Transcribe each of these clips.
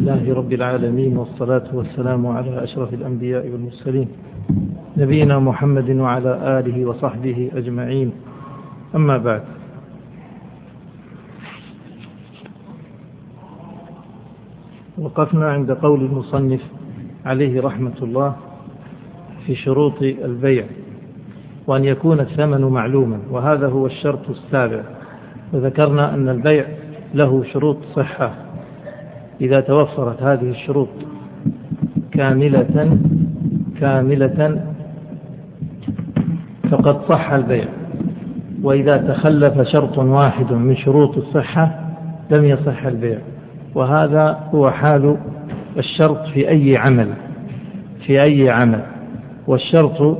لله رب العالمين والصلاة والسلام على أشرف الأنبياء والمرسلين نبينا محمد وعلى آله وصحبه أجمعين. أما بعد وقفنا عند قول المصنف عليه رحمة الله في شروط البيع وأن يكون الثمن معلوما وهذا هو الشرط السابع. وذكرنا أن البيع له شروط صحة. إذا توفرت هذه الشروط كاملة كاملة فقد صح البيع. وإذا تخلف شرط واحد من شروط الصحة لم يصح البيع. وهذا هو حال الشرط في أي عمل في أي عمل. والشرط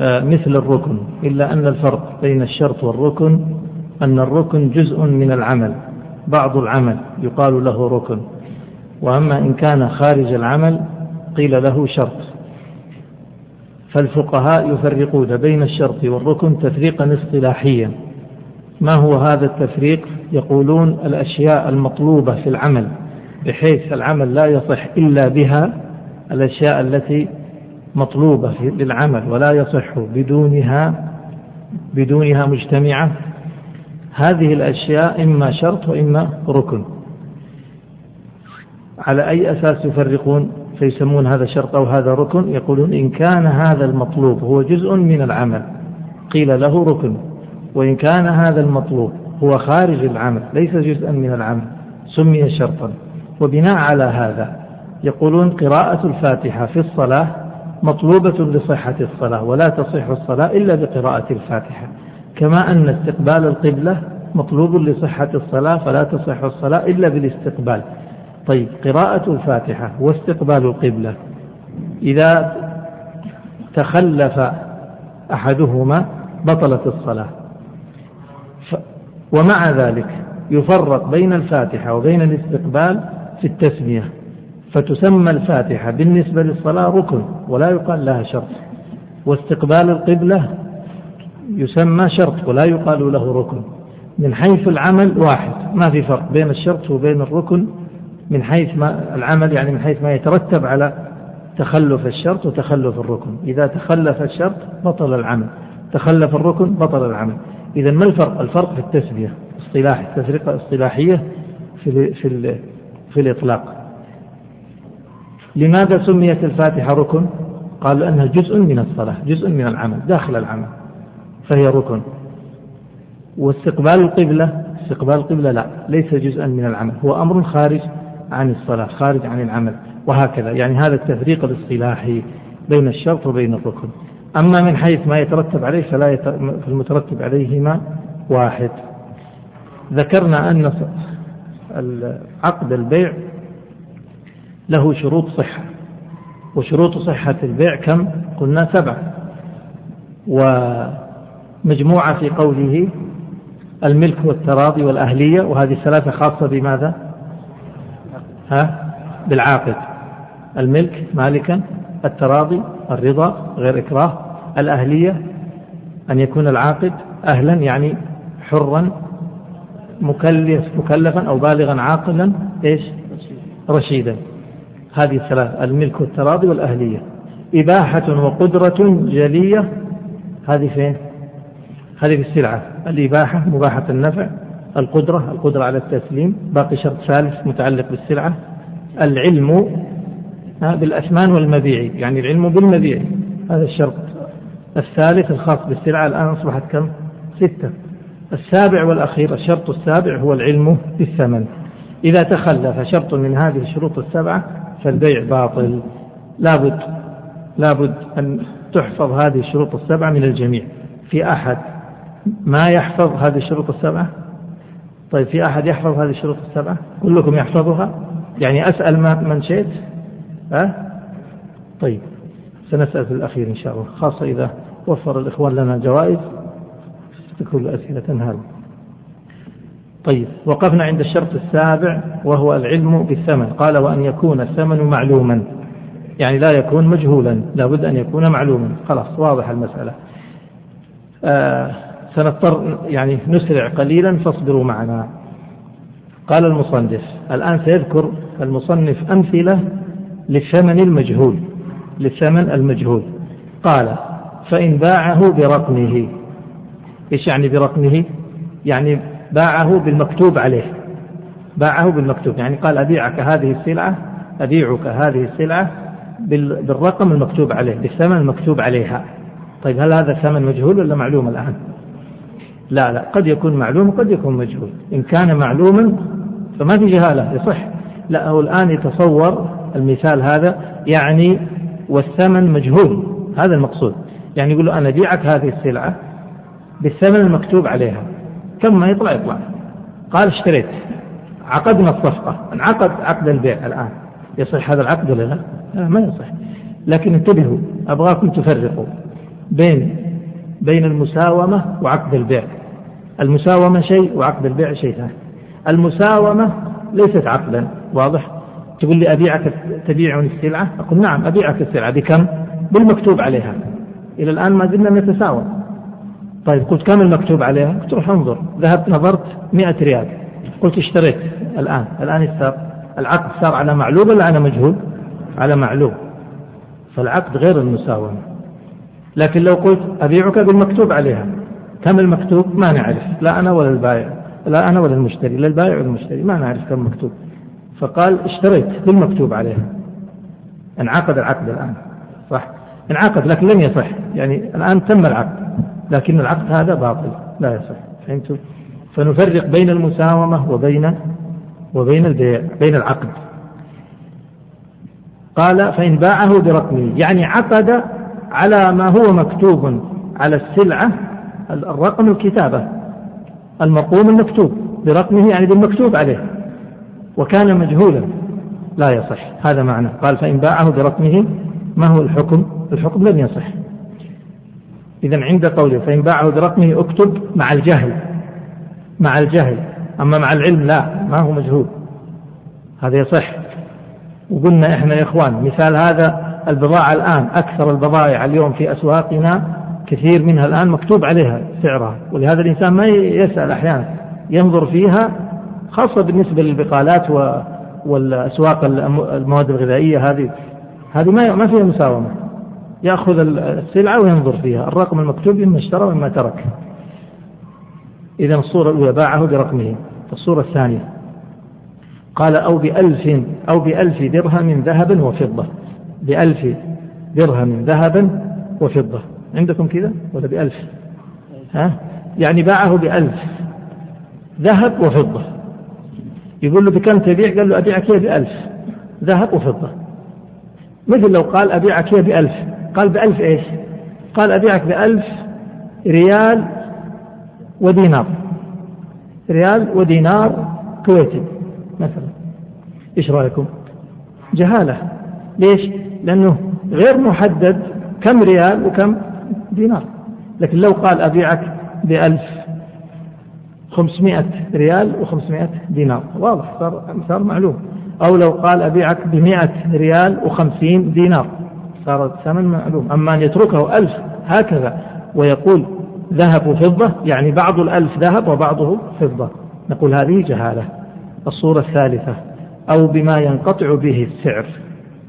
آه، مثل الركن إلا أن الفرق بين الشرط والركن أن الركن جزء من العمل. بعض العمل يقال له ركن. وأما إن كان خارج العمل قيل له شرط. فالفقهاء يفرقون بين الشرط والركن تفريقا اصطلاحيا. ما هو هذا التفريق؟ يقولون الأشياء المطلوبة في العمل بحيث العمل لا يصح إلا بها الأشياء التي مطلوبة للعمل ولا يصح بدونها بدونها مجتمعة هذه الأشياء إما شرط وإما ركن. على أي أساس يفرقون؟ فيسمون هذا شرط أو هذا ركن. يقولون إن كان هذا المطلوب هو جزء من العمل قيل له ركن. وإن كان هذا المطلوب هو خارج العمل ليس جزءا من العمل سمي شرطا. وبناء على هذا يقولون قراءة الفاتحة في الصلاة مطلوبة لصحة الصلاة ولا تصح الصلاة إلا بقراءة الفاتحة. كما أن استقبال القبلة مطلوب لصحة الصلاة فلا تصح الصلاة إلا بالاستقبال. طيب قراءة الفاتحة واستقبال القبلة. إذا تخلف أحدهما بطلت الصلاة. ومع ذلك يفرق بين الفاتحة وبين الاستقبال في التسمية. فتسمى الفاتحة بالنسبة للصلاة ركن ولا يقال لها شرط. واستقبال القبلة يسمى شرط ولا يقال له ركن. من حيث العمل واحد. ما في فرق بين الشرط وبين الركن. من حيث ما العمل يعني من حيث ما يترتب على تخلف الشرط وتخلف الركن. إذا تخلف الشرط بطل العمل. تخلف الركن بطل العمل. إذا ما الفرق؟ الفرق في التسمية اصطلاح تفرقة اصطلاحية في في في الإطلاق. لماذا سميت الفاتحة ركن؟ قالوا أنها جزء من الصلاة جزء من العمل داخل العمل. فهي ركن. واستقبال القبلة استقبال القبلة لا ليس جزءا من العمل هو أمر خارج عن الصلاة خارج عن العمل وهكذا. يعني هذا التفريق الاصطلاحي بين الشرط وبين الركن. أما من حيث ما يترتب عليه فلا يت... المترتب عليهما واحد. ذكرنا أن عقد البيع له شروط صحة. وشروط صحة البيع كم؟ قلنا سبعة. ومجموعة في قوله الملك والتراضي والأهلية وهذه الثلاثة خاصة بماذا؟ ها؟ بالعاقد. الملك مالكا التراضي الرضا غير إكراه الأهلية أن يكون العاقد أهلا يعني حرا مكلف مكلفا أو بالغا عاقلا إيش؟ رشيدا. هذه الثلاث الملك والتراضي والأهلية. إباحة وقدرة جلية هذه فين؟ هذه السلعة الإباحة مباحة النفع القدرة القدرة على التسليم باقي شرط ثالث متعلق بالسلعة العلم بالأثمان والمبيع يعني العلم بالمبيع هذا الشرط. الثالث الخاص بالسلعة الآن أصبحت كم؟ ستة. السابع والأخير الشرط السابع هو العلم بالثمن. إذا تخلف شرط من هذه الشروط السبعة فالبيع باطل. لابد لابد أن تحفظ هذه الشروط السبعة من الجميع. في أحد ما يحفظ هذه الشروط السبعة؟ طيب في أحد يحفظ هذه الشروط السبعة؟ كلكم يحفظها؟ يعني أسأل من شئت ها؟ طيب سنسأل في الأخير إن شاء الله خاصة إذا وفر الإخوان لنا جوائز تكون الأسئلة تنهال طيب وقفنا عند الشرط السابع وهو العلم بالثمن. قال وأن يكون الثمن معلوما. يعني لا يكون مجهولا لابد أن يكون معلوما. خلاص واضح المسألة. آه سنضطر يعني نسرع قليلا فاصبروا معنا. قال المصنف الآن سيذكر المصنف أمثلة للثمن المجهول للثمن المجهول. قال فإن باعه برقمه. إيش يعني برقمه؟ يعني باعه بالمكتوب عليه. باعه بالمكتوب يعني قال أبيعك هذه السلعة أبيعك هذه السلعة بالرقم المكتوب عليه بالثمن المكتوب عليها. طيب هل هذا ثمن مجهول ولا معلوم الآن؟ لا لا قد يكون معلوم وقد يكون مجهول. إن كان معلوما فما في جهالة يصح. لا هو الآن يتصور المثال هذا يعني والثمن مجهول. هذا المقصود. يعني يقول له أنا أبيعك هذه السلعة بالثمن المكتوب عليها. كم؟ ما يطلع يطلع. قال اشتريت. عقدنا الصفقة. انعقد عقد البيع الآن. يصح هذا العقد ولا لا؟ لا ما يصح. لكن انتبهوا أبغاكم تفرقوا بين بين المساومة وعقد البيع. المساومة شيء وعقد البيع شيء ثاني. المساومة ليست عقدا واضح؟ تقول لي أبيعك تبيعني السلعة أقول نعم أبيعك السلعة. بكم بالمكتوب عليها. إلى الآن ما زلنا نتساوم. طيب قلت كم المكتوب عليها؟ قلت روح انظر. ذهبت نظرت مئة ريال. قلت اشتريت الآن. الآن صار العقد صار على معلوم ولا على مجهول؟ على معلوم. فالعقد غير المساومة. لكن لو قلت أبيعك بالمكتوب عليها. كم المكتوب؟ ما نعرف. لا أنا ولا البائع. لا أنا ولا المشتري. لا البائع ولا المشتري. ما نعرف كم مكتوب. فقال اشتريت بالمكتوب عليها انعقد العقد الآن. صح؟ انعقد لكن لم يصح. يعني الآن تم العقد. لكن العقد هذا باطل. لا يصح. فهمتم فنفرق بين المساومة وبين وبين البيع بين العقد. قال فإن باعه برقمه يعني عقد على ما هو مكتوب على السلعة الرقم الكتابة المقوم المكتوب برقمه يعني بالمكتوب عليه وكان مجهولا لا يصح هذا معنى قال فإن باعه برقمه ما هو الحكم؟ الحكم لم يصح. إذا عند قوله فإن باعه برقمه اكتب مع الجهل مع الجهل أما مع العلم لا ما هو مجهول هذا يصح. وقلنا إحنا يا إخوان مثال هذا البضاعة الآن أكثر البضائع اليوم في أسواقنا كثير منها الآن مكتوب عليها سعرها. ولهذا الإنسان ما يسأل أحيانا ينظر فيها خاصة بالنسبة للبقالات والأسواق المواد الغذائية هذه. هذه ما فيها مساومة. يأخذ السلعة وينظر فيها. الرقم المكتوب مما اشترى ومما ترك. إذا الصورة الأولى باعه برقمه. الصورة الثانية. قال أو بألف أو بألف درهم ذهبا وفضة. بألف درهم ذهبا وفضة. عندكم كذا ولا بألف؟ ها؟ يعني باعه بألف. ذهب وفضة. يقول له بكم تبيع؟ قال له أبيعك بألف. ذهب وفضة. مثل لو قال أبيعك بألف. قال بألف إيش؟ قال أبيعك بألف ريال ودينار. ريال ودينار كويتي مثلا. إيش رأيكم؟ جهالة. ليش؟ لأنه غير محدد كم ريال وكم دينار. لكن لو قال أبيعك بألف خمسمائة ريال وخمسمائة دينار. واضح صار صار معلوم. أو لو قال أبيعك بمائة ريال وخمسين دينار. صار الثمن معلوم. أما أن يتركه ألف هكذا. ويقول ذهب وفضة يعني بعض الألف ذهب وبعضه فضة. نقول هذه جهالة. الصورة الثالثة. أو بما ينقطع به السعر.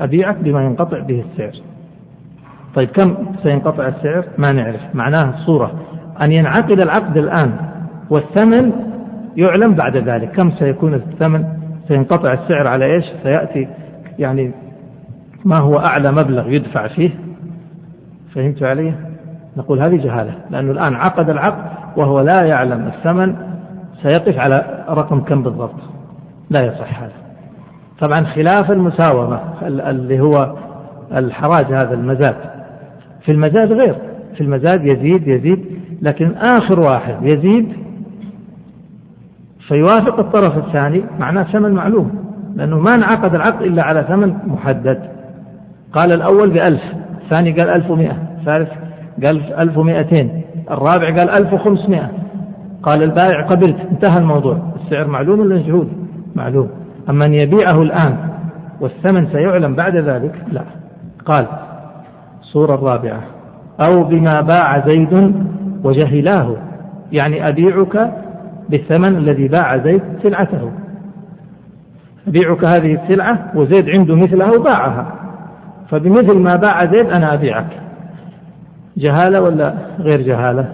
أبيعك بما ينقطع به السعر. طيب كم سينقطع السعر؟ ما نعرف. معناه الصورة أن ينعقد العقد الآن والثمن يعلم بعد ذلك. كم سيكون الثمن؟ سينقطع السعر على إيش؟ سيأتي يعني ما هو أعلى مبلغ يدفع فيه. فهمت علي؟ نقول هذه جهالة لأنه الآن عقد العقد وهو لا يعلم الثمن سيقف على رقم كم بالضبط. لا يصح هذا. طبعا خلاف المساومة اللي هو الحراج هذا المزاد. في المزاد غير. في المزاد يزيد يزيد لكن آخر واحد يزيد فيوافق الطرف الثاني معناه ثمن معلوم لأنه ما انعقد العقد إلا على ثمن محدد. قال الأول بألف الثاني قال ألف ومئة الثالث قال ألف ومئتين الرابع قال ألف وخمسمائة قال البائع قبلت انتهى الموضوع. السعر معلوم ولا مجهول؟ معلوم. أما أن يبيعه الآن والثمن سيعلم بعد ذلك؟ لا. قال الصورة الرابعة. أو بما باع زيد وجهلاه. يعني أبيعك بالثمن الذي باع زيد سلعته. أبيعك هذه السلعة وزيد عنده مثلها وباعها. فبمثل ما باع زيد أنا أبيعك. جهالة ولا غير جهالة؟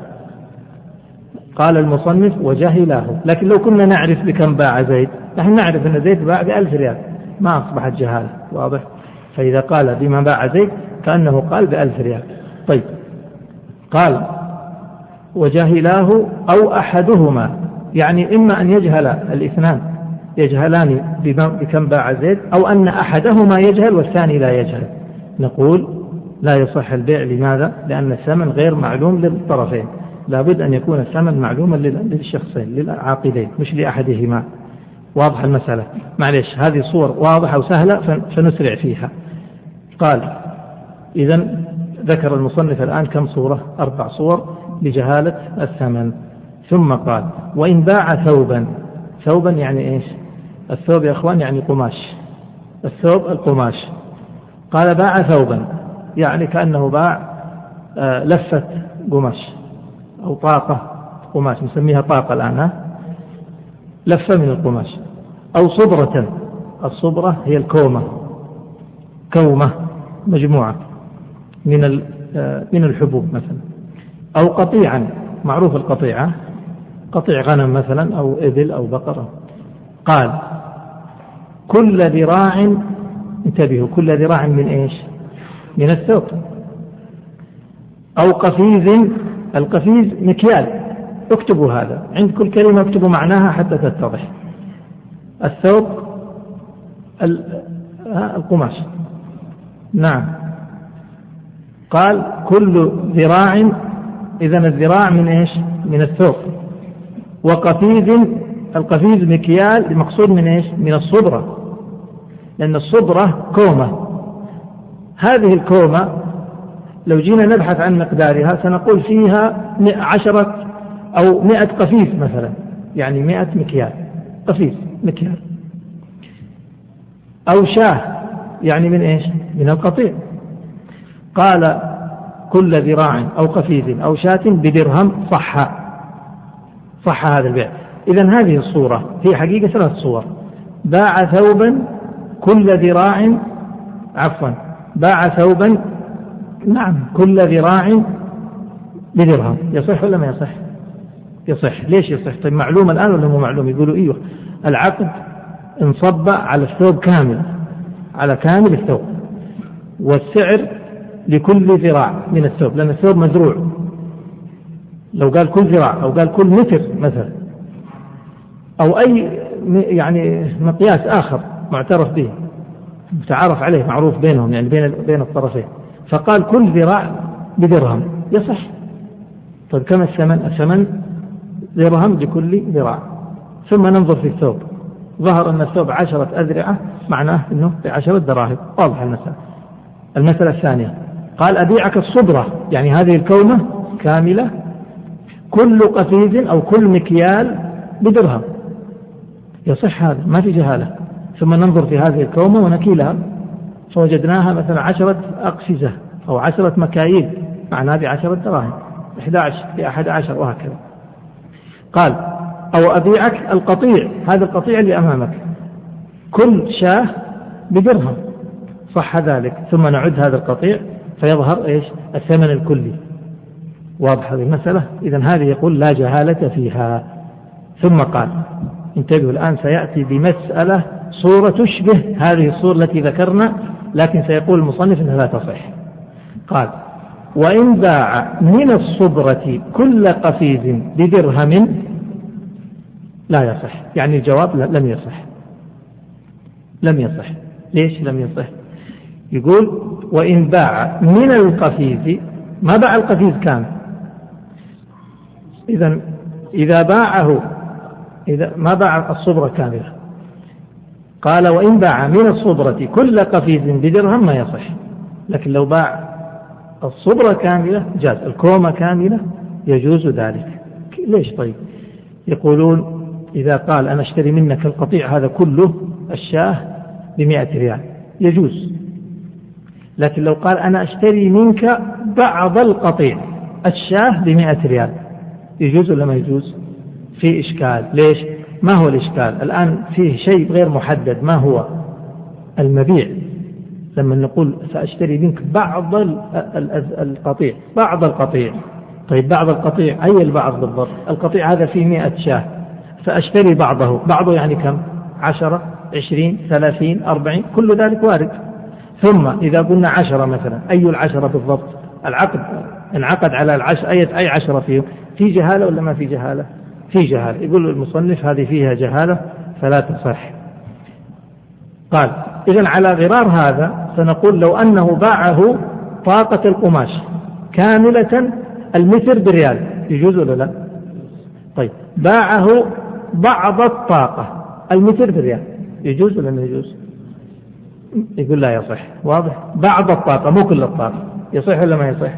قال المصنف وجهله لكن لو كنا نعرف بكم باع زيد نحن نعرف أن زيد باع بألف ريال. ما أصبحت جهالة. واضح؟ فإذا قال بما باع زيد كأنه قال بألف ريال. طيب. قال وجهلاه أو أحدهما. يعني إما أن يجهل الاثنان يجهلان بكم باع زيد أو أن أحدهما يجهل والثاني لا يجهل. نقول لا يصح البيع. لماذا؟ لأن الثمن غير معلوم للطرفين. لابد أن يكون الثمن معلوما للشخصين للعاقدين مش لأحدهما. واضح المسألة؟ معلش هذه صور واضحة وسهلة فنسرع فيها. قال إذا ذكر المصنف الآن كم صورة؟ أربع صور لجهالة الثمن. ثم قال وإن باع ثوبا ثوبا يعني إيش؟ الثوب يا أخوان يعني قماش. الثوب القماش. قال باع ثوبا يعني كأنه باع آه، لفة قماش أو طاقة قماش نسميها طاقة الآن لفة من القماش. أو صبرة الصبرة هي الكومة. كومة مجموعة. من آه، من الحبوب مثلا. أو قطيعا معروف القطيعة. قطيع غنم مثلا أو إبل أو بقرة. قال كل ذراع انتبهوا كل ذراع من إيش؟ من الثوب. أو قفيز القفيز مكيال. اكتبوا هذا. عند كل كلمة اكتبوا معناها حتى تتضح. الثوب القماش. نعم. قال كل ذراع إذا الذراع من إيش؟ من الثوب. وقفيز القفيز مكيال المقصود من إيش؟ من الصبرة لأن الصبرة كومة. هذه الكومة لو جينا نبحث عن مقدارها سنقول فيها عشرة أو مئة قفيز مثلا. يعني مئة مكيال. قفيز مكيال. أو شاة يعني من إيش؟ من القطيع. قال كل ذراع أو قفيز أو شاة بدرهم صح. صح هذا البيع إذا هذه الصورة هي حقيقة ثلاث صور. باع ثوبا كل ذراع عفوا باع ثوبا نعم كل ذراع بدرهم. يصح ولا ما يصح؟ يصح. ليش يصح؟ طيب معلوم الآن ولا مو معلوم؟ يقولوا إيوه. العقد انصب على الثوب كامل على كامل الثوب. والسعر لكل ذراع من الثوب لأن الثوب مزروع. لو قال كل ذراع أو قال كل متر مثلا. أو أي يعني مقياس آخر معترف به متعارف عليه معروف بينهم يعني بين بين الطرفين. فقال كل ذراع بدرهم. يصح. طيب كم الثمن؟ الثمن درهم لكل ذراع. ثم ننظر في الثوب. ظهر أن الثوب عشرة أذرعة معناه أنه بعشرة دراهم. واضح المسألة. المسألة الثانية. قال أبيعك الصبرة يعني هذه الكومة كاملة كل قفيز أو كل مكيال بدرهم. يصح هذا ما في جهالة. ثم ننظر في هذه الكومة ونكيلها. فوجدناها مثلا عشرة أقفزة أو عشرة مكاييل. معناها بعشرة دراهم. 11 بأحد عشر وهكذا. قال أو أبيعك القطيع. هذا القطيع اللي أمامك. كل شاة بدرهم. صح ذلك. ثم نعد هذا القطيع. فيظهر إيش؟ الثمن الكلي. واضح هذه المسألة؟ إذا هذه يقول لا جهالة فيها. ثم قال انتبهوا الآن سيأتي بمسألة صورة تشبه هذه الصورة التي ذكرنا لكن سيقول المصنف أنها لا تصح. قال وإن باع من الصبرة كل قفيز بدرهم لا يصح. يعني الجواب لم يصح. لم يصح. ليش لم يصح؟ يقول وإن باع من القفيز ما باع القفيز كامل إذا إذا باعه إذا ما باع الصبرة كاملة. قال وإن باع من الصبرة كل قفيز بدرهم ما يصح. لكن لو باع الصبرة كاملة جاز الكومة كاملة يجوز ذلك. ليش طيب؟ يقولون إذا قال أنا أشتري منك القطيع هذا كله الشاه بمئة ريال يجوز. لكن لو قال أنا أشتري منك بعض القطيع الشاه بمئة ريال. يجوز ولا ما يجوز؟ في إشكال. ليش؟ ما هو الإشكال؟ الآن فيه شيء غير محدد. ما هو؟ المبيع. لما نقول سأشتري منك بعض القطيع. بعض القطيع. طيب بعض القطيع أي البعض بالضبط؟ القطيع هذا فيه مئة شاة. سأشتري بعضه. بعضه يعني كم؟ عشرة عشرين ثلاثين أربعين كل ذلك وارد. ثم إذا قلنا عشرة مثلا أي العشرة بالضبط؟ العقد. انعقد على العشر أي أي عشرة فيه في جهالة ولا ما في جهالة؟ في جهالة. يقول المصنف هذه فيها جهالة فلا تصح. قال إذا على غرار هذا سنقول لو أنه باعه طاقة القماش كاملة المتر بريال يجوز ولا لا؟ طيب باعه بعض الطاقة المتر بريال يجوز ولا ما يجوز؟ يقول لا يصح واضح؟ بعض الطاقة مو كل الطاقة يصح ولا ما يصح؟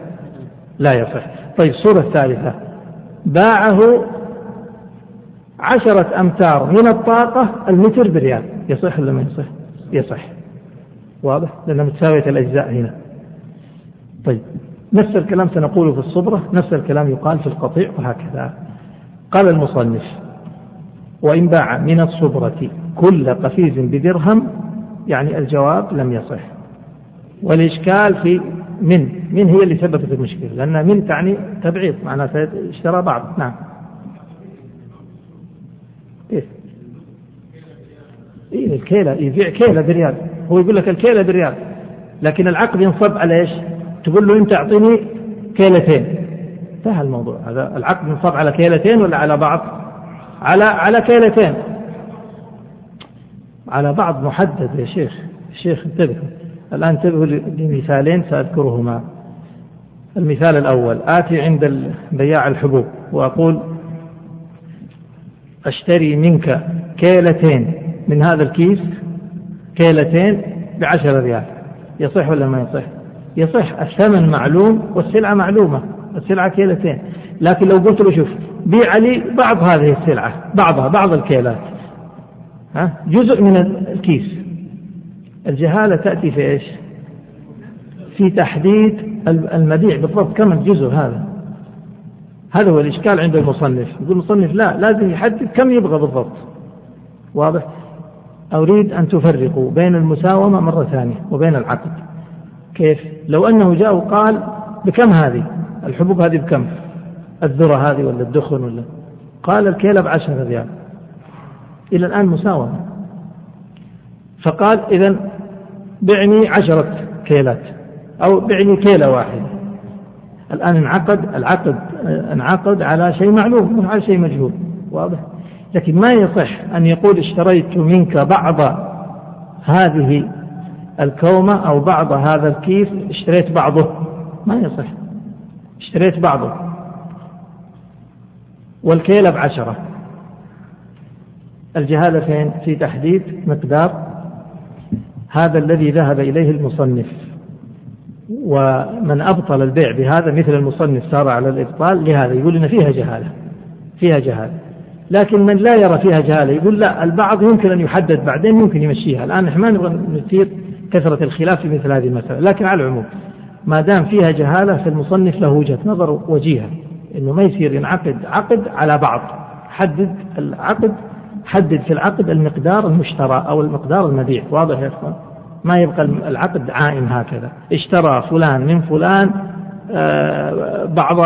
لا يصح طيب الصورة الثالثة باعه عشرة أمتار من الطاقة المتر بريال يصح ولا ما يصح؟ يصح واضح؟ لأنها متساوية الأجزاء هنا طيب نفس الكلام سنقوله في الصبرة نفس الكلام يقال في القطيع وهكذا قال المصنف وإن باع من الصبرة كل قفيز بدرهم يعني الجواب لم يصح. والإشكال في من من هي اللي سببت المشكلة؟ لأن من تعني تبعيض معناته اشترى بعض. نعم. إيه إيه الكيلة يبيع كيلة بريال. هو يقول لك الكيلة بريال. لكن العقد ينصب على إيش؟ تقول له أنت أعطيني كيلتين. انتهى الموضوع. هذا العقد ينصب على كيلتين ولا على بعض؟ على على كيلتين. على بعض محدد يا شيخ. الشيخ انتبه. الآن انتبهوا لمثالين سأذكرهما. المثال الأول آتي عند بياع الحبوب وأقول أشتري منك كيلتين من هذا الكيس كيلتين بعشرة ريال. يصح ولا ما يصح؟ يصح. الثمن معلوم والسلعة معلومة السلعة كيلتين. لكن لو قلت له شوف بيع لي بعض هذه السلعة بعضها بعض الكيلات. ها؟ جزء من الكيس. الجهالة تأتي في إيش؟ في تحديد المبيع بالضبط كم الجزء هذا. هذا هو الإشكال عند المصنف؟ يقول المصنف لا لازم يحدد كم يبغى بالضبط. واضح؟ أريد أن تفرقوا بين المساومة مرة ثانية وبين العقد. كيف؟ لو أنه جاء وقال بكم هذه؟ الحبوب هذه بكم؟ الذرة هذه ولا الدخن ولا؟ قال الكيلة بعشرة ريال. إلى الآن مساومة فقال إذا بعني عشرة كيلات أو بعني كيلة واحدة الآن انعقد العقد انعقد على شيء معلوم مش على شيء مجهول واضح؟ لكن ما يصح أن يقول اشتريت منك بعض هذه الكومة أو بعض هذا الكيس اشتريت بعضه. ما يصح. اشتريت بعضه. والكيلة بعشرة. الجهالة فين في تحديد مقدار هذا الذي ذهب إليه المصنف. ومن أبطل البيع بهذا مثل المصنف سار على الإبطال لهذا يقول إن فيها جهالة فيها جهالة. لكن من لا يرى فيها جهالة يقول لا البعض يمكن أن يحدد بعدين ممكن يمشيها. الآن نحن ما نبغى نثير كثرة الخلاف في مثل هذه المسألة لكن على العموم ما دام فيها جهالة فالمصنف له وجهة نظر وجيهة إنه ما يصير ينعقد عقد على بعض حدد العقد حدد في العقد المقدار المشترى أو المقدار المبيع. واضح يا إخوان؟ ما يبقى العقد عائم هكذا. اشترى فلان من فلان آه، بعض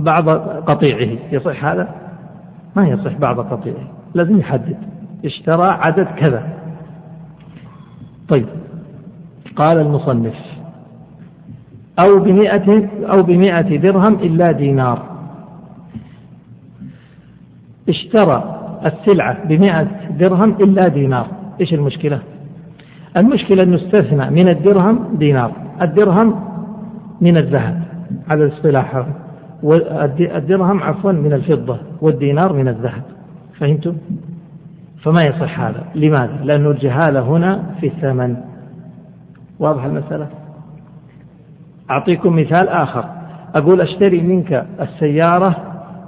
بعض قطيعه. يصح هذا؟ ما يصح بعض قطيعه. لازم يحدد. اشترى عدد كذا. طيب. قال المصنف أو بمئة أو بمئة درهم إلا دينار. اشترى السلعة بمئة درهم إلا دينار. إيش المشكلة؟ المشكلة أنه استثنى من الدرهم دينار الدرهم من الذهب على الاصطلاح. هذا والدرهم عفوا من الفضة والدينار من الذهب. فهمتم؟ فما يصح هذا. لماذا؟ لأن الجهالة هنا في الثمن. واضح المسألة؟ أعطيكم مثال آخر. أقول أشتري منك السيارة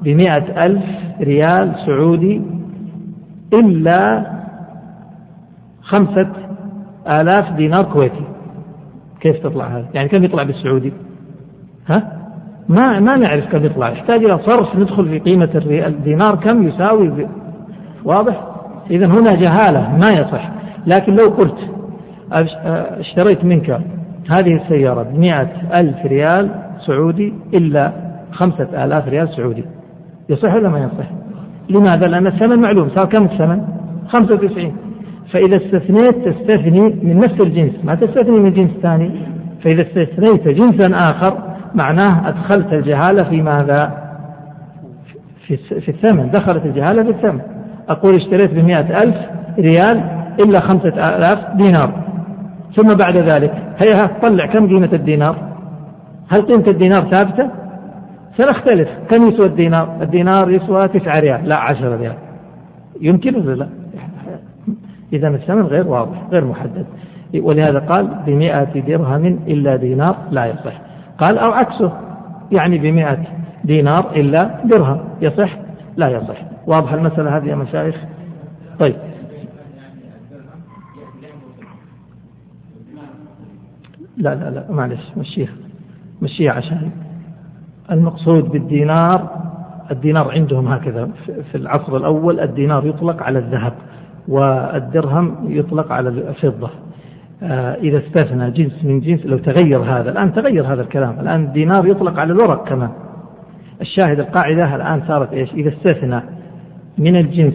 بمئة ألف ريال سعودي إلا خمسة آلاف دينار كويتي. كيف تطلع هذا؟ يعني كم يطلع بالسعودي؟ ها؟ ما ما نعرف كم يطلع. يحتاج إلى صرف ندخل في قيمة الدينار كم يساوي؟ واضح؟ إذا هنا جهالة ما يصح. لكن لو قلت اشتريت منك هذه السيارة بمئة ألف ريال سعودي إلا خمسة آلاف ريال سعودي يصح ولا ما يصح؟ لماذا؟ لأن الثمن معلوم. صار كم الثمن؟ 95 فإذا استثنيت تستثني من نفس الجنس. ما تستثني من جنس ثاني. فإذا استثنيت جنسا آخر معناه أدخلت الجهالة في ماذا؟ في, في الثمن. دخلت الجهالة في الثمن. أقول اشتريت بمئة ألف ريال إلا خمسة آلاف دينار. ثم بعد ذلك هيا طلع كم قيمة الدينار؟ هل قيمة الدينار ثابتة؟ سنختلف. كم يسوى الدينار الدينار يسوى تسعة ريال لا عشرة ريال. يمكن ولا لا؟ إذا الثمن غير واضح غير محدد. ولهذا قال بمئة درهم إلا دينار لا يصح. قال أو عكسه يعني بمئة دينار إلا درهم يصح؟ لا يصح. واضح المسألة هذه يا مشايخ؟ طيب. لا لا لا معلش مشيها مشيها عشان. المقصود بالدينار الدينار عندهم هكذا في العصر الأول الدينار يطلق على الذهب والدرهم يطلق على الفضة آه، إذا استثنى جنس من جنس لو تغير هذا الآن تغير هذا الكلام. الآن الدينار يطلق على الورق كمان. الشاهد القاعدة الآن صارت إيش؟ إذا استثنى من الجنس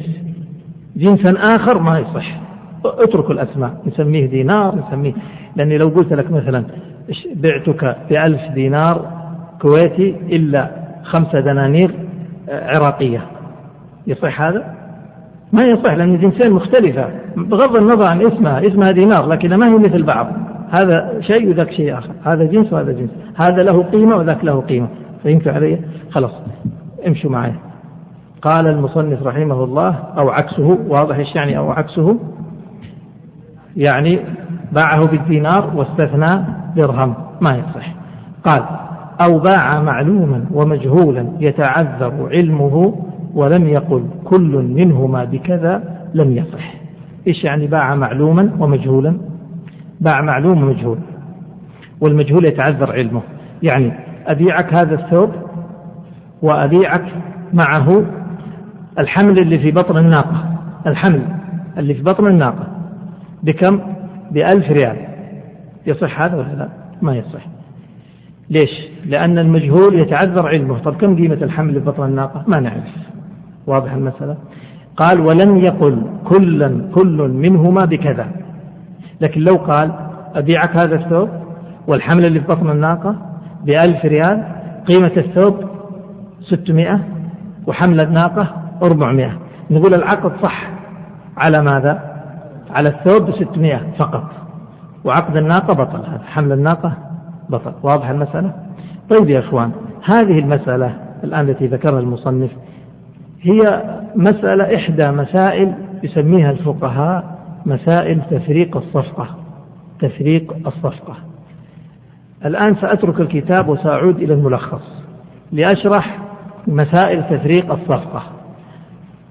جنسا آخر ما يصح. اتركوا الأسماء. نسميه دينار نسميه لأني لو قلت لك مثلا بعتك بألف دينار كويتي إلا خمسة دنانير آه، عراقية. يصح هذا؟ ما يصح لأن الجنسين مختلفة بغض النظر عن اسمها اسمها دينار لكن ما هي مثل بعض. هذا شيء وذاك شيء آخر. هذا جنس وهذا جنس. هذا له قيمة وذاك له قيمة. فهمت علي؟ خلاص امشوا معي. قال المصنف رحمه الله أو عكسه واضح إيش يعني أو عكسه. يعني باعه بالدينار واستثنى درهم. ما يصح. قال أو باع معلوما ومجهولا يتعذر علمه ولم يقل كل منهما بكذا لم يصح. إيش يعني باع معلوما ومجهولا؟ باع معلوم ومجهول. والمجهول يتعذر علمه. يعني أبيعك هذا الثوب وأبيعك معه الحمل اللي في بطن الناقة. الحمل اللي في بطن الناقة. بكم؟ بألف ريال. يصح هذا ولا لا؟ ما يصح. ليش؟ لأن المجهول يتعذر علمه. طب كم قيمة الحمل في بطن الناقة؟ ما نعرف. واضح المسألة؟ قال ولم يقل كلا كل منهما بكذا. لكن لو قال أبيعك هذا الثوب والحمل اللي في بطن الناقة بألف ريال قيمة الثوب ستمائة وحمل الناقة أربعمائة. نقول العقد صح على ماذا؟ على الثوب بستمائة فقط. وعقد الناقة بطل. هذا حمل الناقة بطل. واضح المسألة؟ طيب يا أخوان هذه المسألة الآن التي ذكرها المصنف هي مسألة إحدى مسائل يسميها الفقهاء مسائل تفريق الصفقة. تفريق الصفقة. الآن سأترك الكتاب وسأعود إلى الملخص لأشرح مسائل تفريق الصفقة.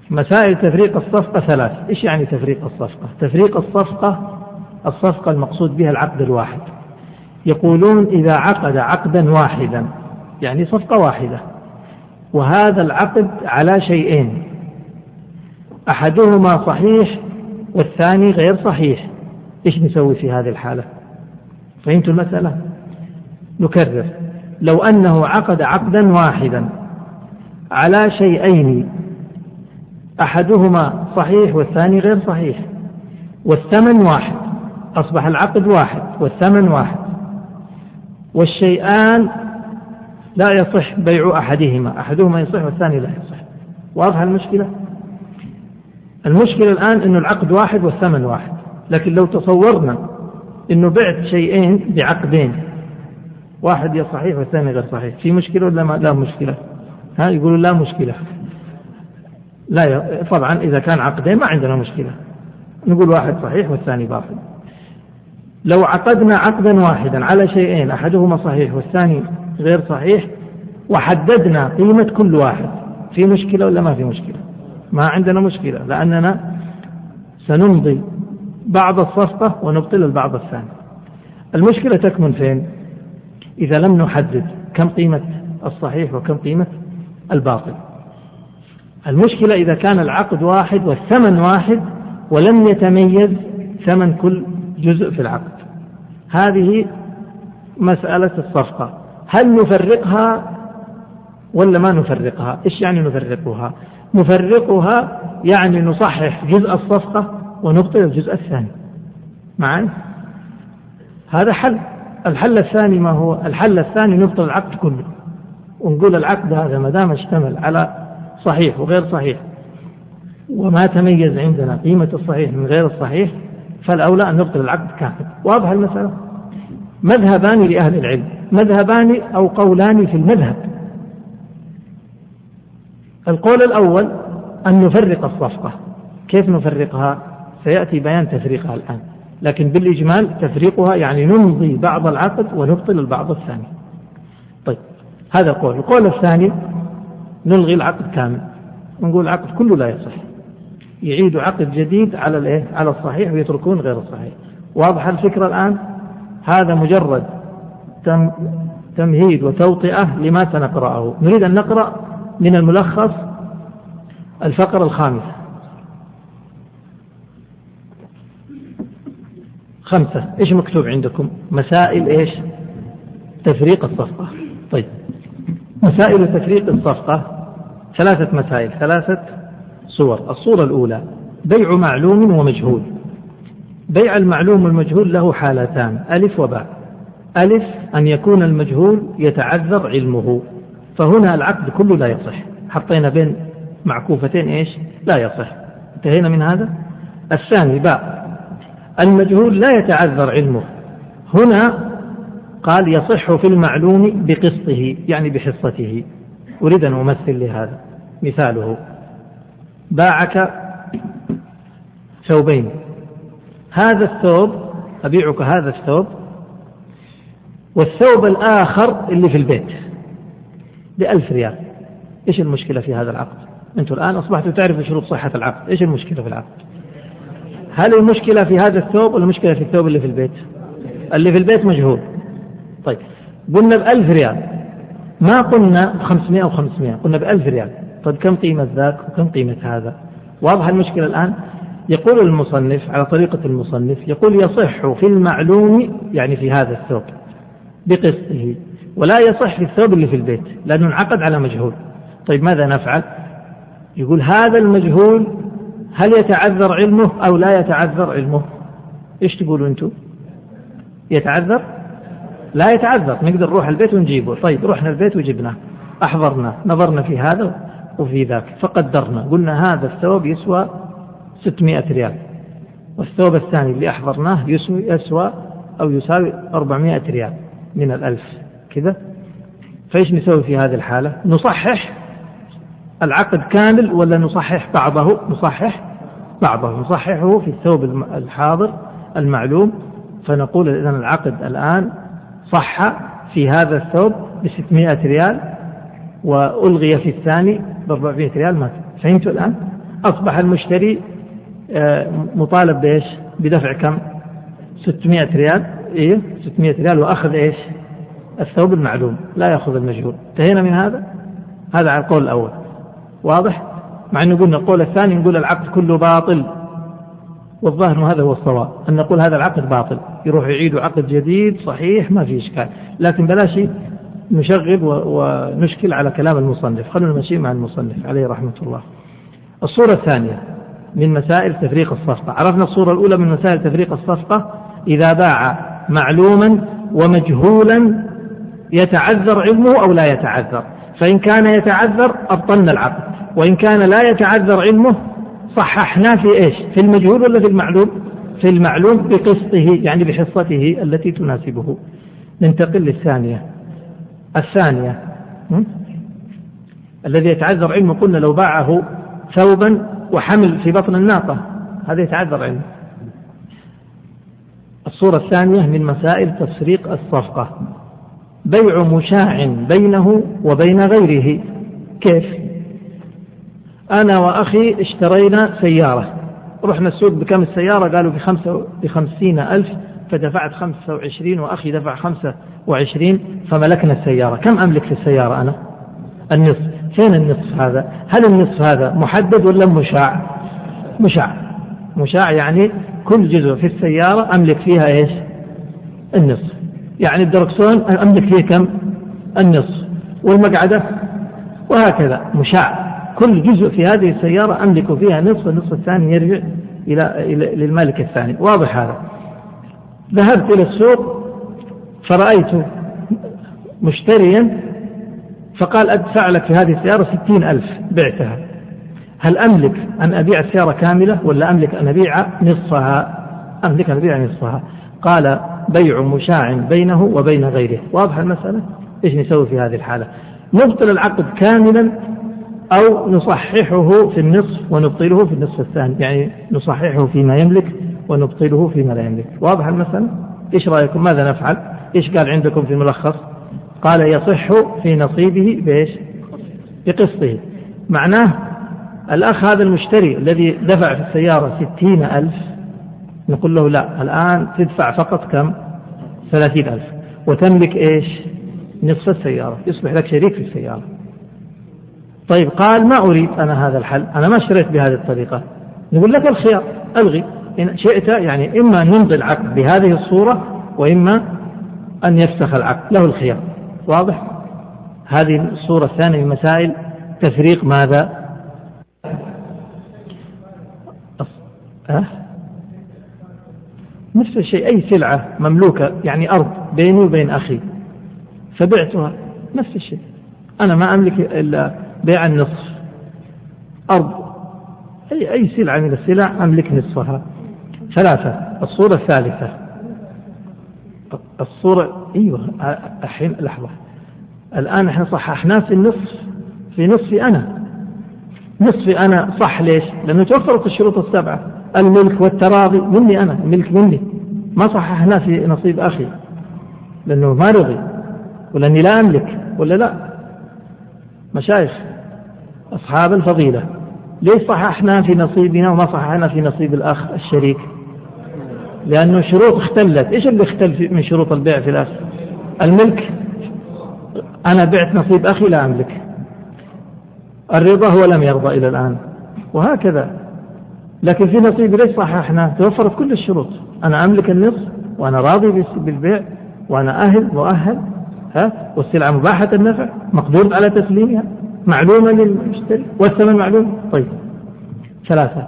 مسائل تفريق الصفقة ثلاث. إيش يعني تفريق الصفقة؟ تفريق الصفقة الصفقة المقصود بها العقد الواحد. يقولون إذا عقد عقدا واحدا يعني صفقة واحدة. وهذا العقد على شيئين. أحدهما صحيح والثاني غير صحيح. إيش نسوي في هذه الحالة؟ فهمتوا المسألة؟ نكرر. لو أنه عقد عقدا واحدا على شيئين أحدهما صحيح والثاني غير صحيح والثمن واحد أصبح العقد واحد والثمن واحد. والشيئان لا يصح بيع أحدهما. أحدهما يصح والثاني لا يصح. واضحة المشكلة؟ المشكلة الآن أنه العقد واحد والثمن واحد. لكن لو تصورنا أنه بعت شيئين بعقدين واحد يا صحيح والثاني غير صحيح. في مشكلة ولا ما؟ لا مشكلة. ها يقولوا لا مشكلة. لا. طبعا إذا كان عقدين ما عندنا مشكلة. نقول واحد صحيح والثاني باطل. لو عقدنا عقدا واحدا على شيئين أحدهما صحيح والثاني غير صحيح وحددنا قيمة كل واحد في مشكلة ولا ما في مشكلة؟ ما عندنا مشكلة لأننا سنمضي بعض الصفقة ونبطل البعض الثاني. المشكلة تكمن فين؟ إذا لم نحدد كم قيمة الصحيح وكم قيمة الباطل. المشكلة إذا كان العقد واحد والثمن واحد ولم يتميز ثمن كل جزء في العقد. هذه مسألة الصفقة. هل نفرقها ولا ما نفرقها؟ إيش يعني نفرقها؟ نفرقها يعني نصحح جزء الصفقة ونبطل الجزء الثاني. معا هذا حل. الحل الثاني ما هو؟ الحل الثاني نبطل العقد كله. ونقول العقد هذا ما دام اشتمل على صحيح وغير صحيح وما تميز عندنا قيمة الصحيح من غير الصحيح فالأولى أن نبطل العقد كامل واضح المسألة؟ مذهبان لأهل العلم. مذهبان أو قولان في المذهب. القول الأول أن نفرق الصفقة. كيف نفرقها؟ سيأتي بيان تفريقها الآن. لكن بالإجمال تفريقها يعني نمضي بعض العقد ونبطل البعض الثاني. طيب هذا القول. القول الثاني نلغي العقد كامل. ونقول العقد كله لا يصح. يعيدوا عقد جديد على الايه؟ على الصحيح ويتركون غير الصحيح. واضحه الفكرة الآن؟ هذا مجرد تم تمهيد وتوطئة لما سنقرأه، نريد أن نقرأ من الملخص الفقرة الخامسة. خمسة، إيش مكتوب عندكم؟ مسائل إيش؟ تفريق الصفقة. طيب مسائل تفريق الصفقة ثلاثة مسائل ثلاثة صور الصورة الأولى بيع معلوم ومجهول. بيع المعلوم والمجهول له حالتان ألف وباء. ألف أن يكون المجهول يتعذر علمه. فهنا العقد كله لا يصح. حطينا بين معكوفتين إيش؟ لا يصح. انتهينا من هذا؟ الثاني باء. المجهول لا يتعذر علمه. هنا قال يصح في المعلوم بقسطه يعني بحصته. أريد أن أمثل لهذا مثاله. باعك ثوبين. هذا الثوب أبيعك هذا الثوب. والثوب الآخر اللي في البيت بألف ريال. إيش المشكلة في هذا العقد؟ أنتم الآن أصبحتوا تعرفوا شروط صحة العقد. إيش المشكلة في العقد؟ هل المشكلة في هذا الثوب ولا المشكلة في الثوب اللي في البيت؟ اللي في البيت مجهول. طيب قلنا بألف ريال. ما قلنا بخمسمائة أو خمسمائة قلنا بألف ريال. طيب كم قيمة ذاك وكم قيمة هذا؟ واضحة المشكلة الآن؟ يقول المصنف على طريقة المصنف يقول يصح في المعلوم يعني في هذا الثوب بقسطه ولا يصح في الثوب اللي في البيت لأنه انعقد على مجهول. طيب ماذا نفعل؟ يقول هذا المجهول هل يتعذر علمه أو لا يتعذر علمه؟ إيش تقولوا أنتم؟ يتعذر؟ لا يتعذر. نقدر نروح البيت ونجيبه. طيب رحنا البيت وجبناه أحضرنا نظرنا في هذا وفي ذاك. فقدرنا. قلنا هذا الثوب يسوى 600 ريال. والثوب الثاني اللي أحضرناه يسوي يسوى أو يساوي 400 ريال من الألف. كذا. فإيش نسوي في هذه الحالة؟ نصحح العقد كامل ولا نصحح بعضه؟ نصحح بعضه. نصححه في الثوب الحاضر المعلوم. فنقول إذا العقد الآن صح في هذا الثوب ب 600 ريال. وألغي في الثاني ب 400 ريال مات فهمتوا الآن؟ أصبح المشتري آه، مطالب بإيش؟ بدفع كم؟ 600 ريال إيه 600 ريال وأخذ إيش؟ الثوب المعلوم لا يأخذ المجهول انتهينا من هذا؟ هذا على القول الأول واضح؟ مع أنه قلنا القول الثاني نقول العقد كله باطل والظاهر هذا هو الصواب أن نقول هذا العقد باطل يروح يعيد عقد جديد صحيح ما في إشكال لكن بلاش نشغل ونشكل على كلام المصنف خلونا نمشي مع المصنف عليه رحمة الله الصورة الثانية من مسائل تفريق الصفقة عرفنا الصورة الأولى من مسائل تفريق الصفقة إذا باع معلوما ومجهولا يتعذر علمه أو لا يتعذر فإن كان يتعذر أبطلنا العقد وإن كان لا يتعذر علمه صححناه في إيش؟ في المجهول ولا في المعلوم؟ في المعلوم بقسطه يعني بحصته التي تناسبه. ننتقل للثانية. الثانية الذي يتعذر علمه قلنا لو باعه ثوبا وحمل في بطن الناقة هذا يتعذر علمه. الصورة الثانية من مسائل تفريق الصفقة. بيع مشاع بينه وبين غيره. كيف؟ أنا وأخي اشترينا سيارة. رحنا السوق بكم السيارة؟ قالوا بخمسة بخمسين ألف فدفعت خمسة وعشرين وأخي دفع خمسة وعشرين فملكنا السيارة. كم أملك في السيارة أنا؟ النصف. فين النصف هذا؟ هل النصف هذا محدد ولا مشاع؟ مشاع. مشاع يعني كل جزء في السيارة أملك فيها إيش؟ النصف. يعني الدركسون أملك فيه كم؟ النصف. والمقعدة؟ وهكذا. مشاع. كل جزء في هذه السيارة أملك فيها نصف النصف الثاني يرجع إلى للمالك الثاني. واضح هذا. ذهبت إلى السوق فرأيت مشتريا فقال أدفع لك في هذه السيارة ستين ألف بعتها. هل أملك أن أبيع السيارة كاملة ولا أملك أن أبيع نصفها؟ أملك أن أبيع نصفها. قال بيع مشاع بينه وبين غيره. واضح المسألة؟ إيش نسوي في هذه الحالة؟ نبطل العقد كاملا أو نصححه في النصف ونبطله في النصف الثاني. يعني نصححه فيما يملك ونبطله فيما لا يملك. واضح المسألة؟ إيش رأيكم؟ ماذا نفعل؟ إيش قال عندكم في الملخص؟ قال يصح في نصيبه بإيش؟ بقسطه. معناه الأخ هذا المشتري الذي دفع في السيارة ستين ألف نقول له لا الآن تدفع فقط كم؟ ثلاثين ألف. وتملك إيش؟ نصف السيارة. يصبح لك شريك في السيارة. طيب قال ما أريد أنا هذا الحل؟ أنا ما اشتريت بهذه الطريقة. نقول لك الخيار ألغي. إن شئت يعني إما نمضي العقد بهذه الصورة وإما أن يفسخ العقد. له الخيار. واضح؟ هذه الصورة الثانية من مسائل تفريق ماذا؟ أه؟ نفس الشيء. أي سلعة مملوكة يعني أرض بيني وبين أخي فبعتها. نفس الشيء. أنا ما أملك إلا بيع النصف. أرض. أي أي سلعة من السلع أملك نصفها. ثلاثة الصورة الثالثة. الصورة أيوه الحين لحظة. الآن إحنا صححناه في النصف في نصفي أنا. نصفي أنا صح ليش؟ لأنه توفرت الشروط السبعة. الملك والتراضي مني أنا الملك مني. ما صححناه في نصيب أخي. لأنه ما رضي. ولأني لا أملك ولا لا؟ مشايخ أصحاب الفضيلة. ليش صححنا في نصيبنا وما صححنا في نصيب الأخ الشريك؟ لأنه شروط اختلت. إيش اللي اختل من شروط البيع في الأخ الملك. أنا بعت نصيب أخي لا أملك. الرضا هو لم يرضى إلى الآن. وهكذا. لكن في نصيب ليش صححنا توفرت كل الشروط. أنا أملك النصف وأنا راضي بالبيع وأنا أهل مؤهل ها؟ والسلعة مباحة النفع مقدور على تسليمها معلومة للمشتري. والثمن معلوم. طيب. ثلاثة.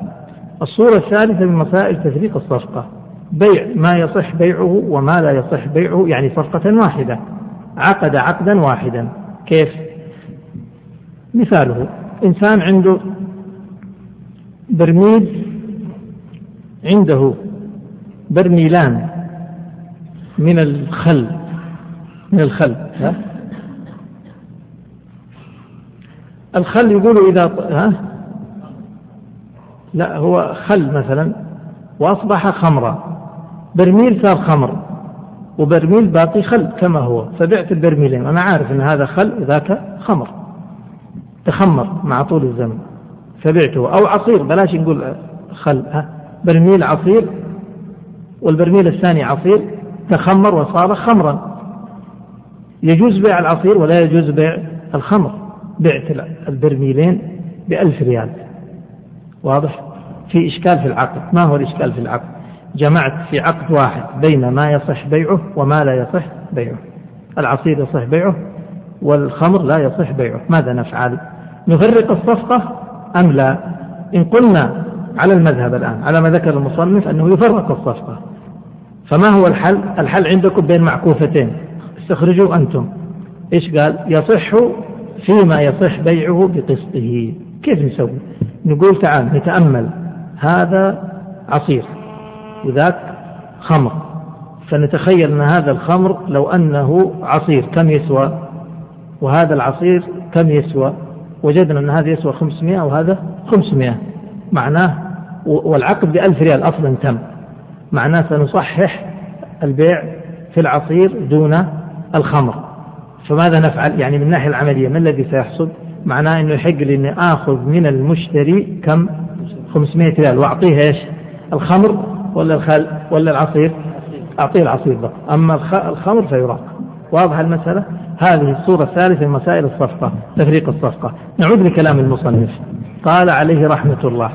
الصورة الثالثة من مسائل تفريق الصفقة. بيع ما يصح بيعه وما لا يصح بيعه يعني صفقة واحدة. عقد عقدا واحدا. كيف؟ مثاله. إنسان عنده برميل عنده برميلان من الخل. من الخل ها؟ الخل يقولوا إذا ها؟ لا هو خل مثلا. وأصبح خمرا. برميل صار خمر وبرميل باقي خل كما هو. فبعت البرميلين. أنا عارف أن هذا خل وذاك خمر. تخمر مع طول الزمن. فبعته. أو عصير. بلاش نقول خل ها. برميل عصير والبرميل الثاني عصير. تخمر وصار خمرا. يجوز بيع العصير ولا يجوز بيع الخمر. بعت البرميلين بألف ريال. واضح؟ في إشكال في العقد. ما هو الإشكال في العقد؟ جمعت في عقد واحد بين ما يصح بيعه وما لا يصح بيعه. العصير يصح بيعه والخمر لا يصح بيعه. ماذا نفعل؟ نفرق الصفقة أم لا؟ إن قلنا على المذهب الآن على ما ذكر المصنف أنه يفرق الصفقة. فما هو الحل؟ الحل عندكم بين معكوفتين. استخرجوا أنتم. إيش قال؟ يصح فيما يصح بيعه بقسطه. كيف نسوي؟ نقول تعال نتأمل. هذا عصير وذاك خمر. فنتخيل أن هذا الخمر لو أنه عصير كم يسوى؟ وهذا العصير كم يسوى؟ وجدنا أن هذا يسوى 500 وهذا 500 معناه والعقد بألف ريال أصلا تم. معناه سنصحح البيع في العصير دون الخمر. فماذا نفعل؟ يعني من الناحية العملية ما الذي سيحصل؟ معناه أنه يحق لي أني آخذ من المشتري كم؟ 500 ريال. وأعطيه إيش؟ الخمر ولا الخل ولا العصير؟ أعطيه العصير بقى. أما الخمر فيراق. واضح المسألة؟ هذه الصورة الثالثة من مسائل الصفقة تفريق الصفقة. نعود لكلام المصنف. قال عليه رحمة الله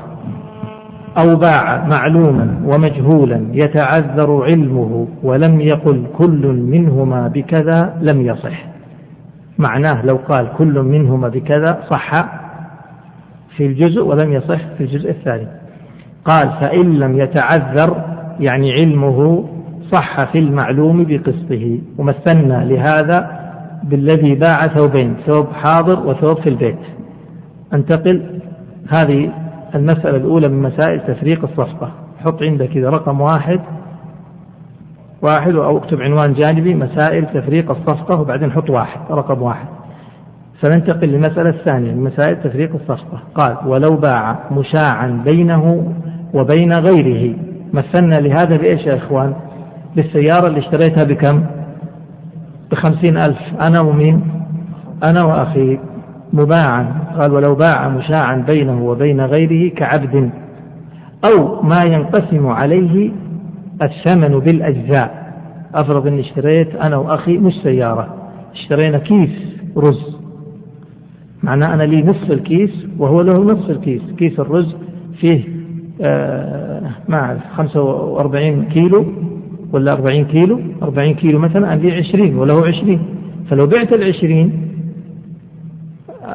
أو باع معلوما ومجهولا يتعذر علمه ولم يقل كل منهما بكذا لم يصح. معناه لو قال كل منهما بكذا صح؟ في الجزء ولم يصح في الجزء الثاني. قال فإن لم يتعذر يعني علمه صح في المعلوم بقسطه ومثلنا لهذا بالذي باع ثوبين ثوب حاضر وثوب في البيت. أنتقل هذه المسألة الأولى من مسائل تفريق الصفقة. حط عندك كذا رقم واحد واحد أو اكتب عنوان جانبي مسائل تفريق الصفقة وبعدين حط واحد رقم واحد. فننتقل للمسألة الثانية من مسائل تفريق الصفقة. قال ولو باع مشاعا بينه وبين غيره مثلنا لهذا بإيش يا إخوان؟ بالسيارة اللي اشتريتها بكم؟ بخمسين ألف. أنا ومين؟ أنا وأخي. مباعا. قال ولو باع مشاعا بينه وبين غيره كعبد أو ما ينقسم عليه الثمن بالأجزاء. أفرض أني اشتريت أنا وأخي مش سيارة اشترينا كيس رز. معناه أنا لي نصف الكيس وهو له نصف الكيس. كيس الرز فيه آه ما أعرف 45 كيلو ولا 40 كيلو؟ 40 كيلو مثلا لي 20 وله 20 فلو بعت العشرين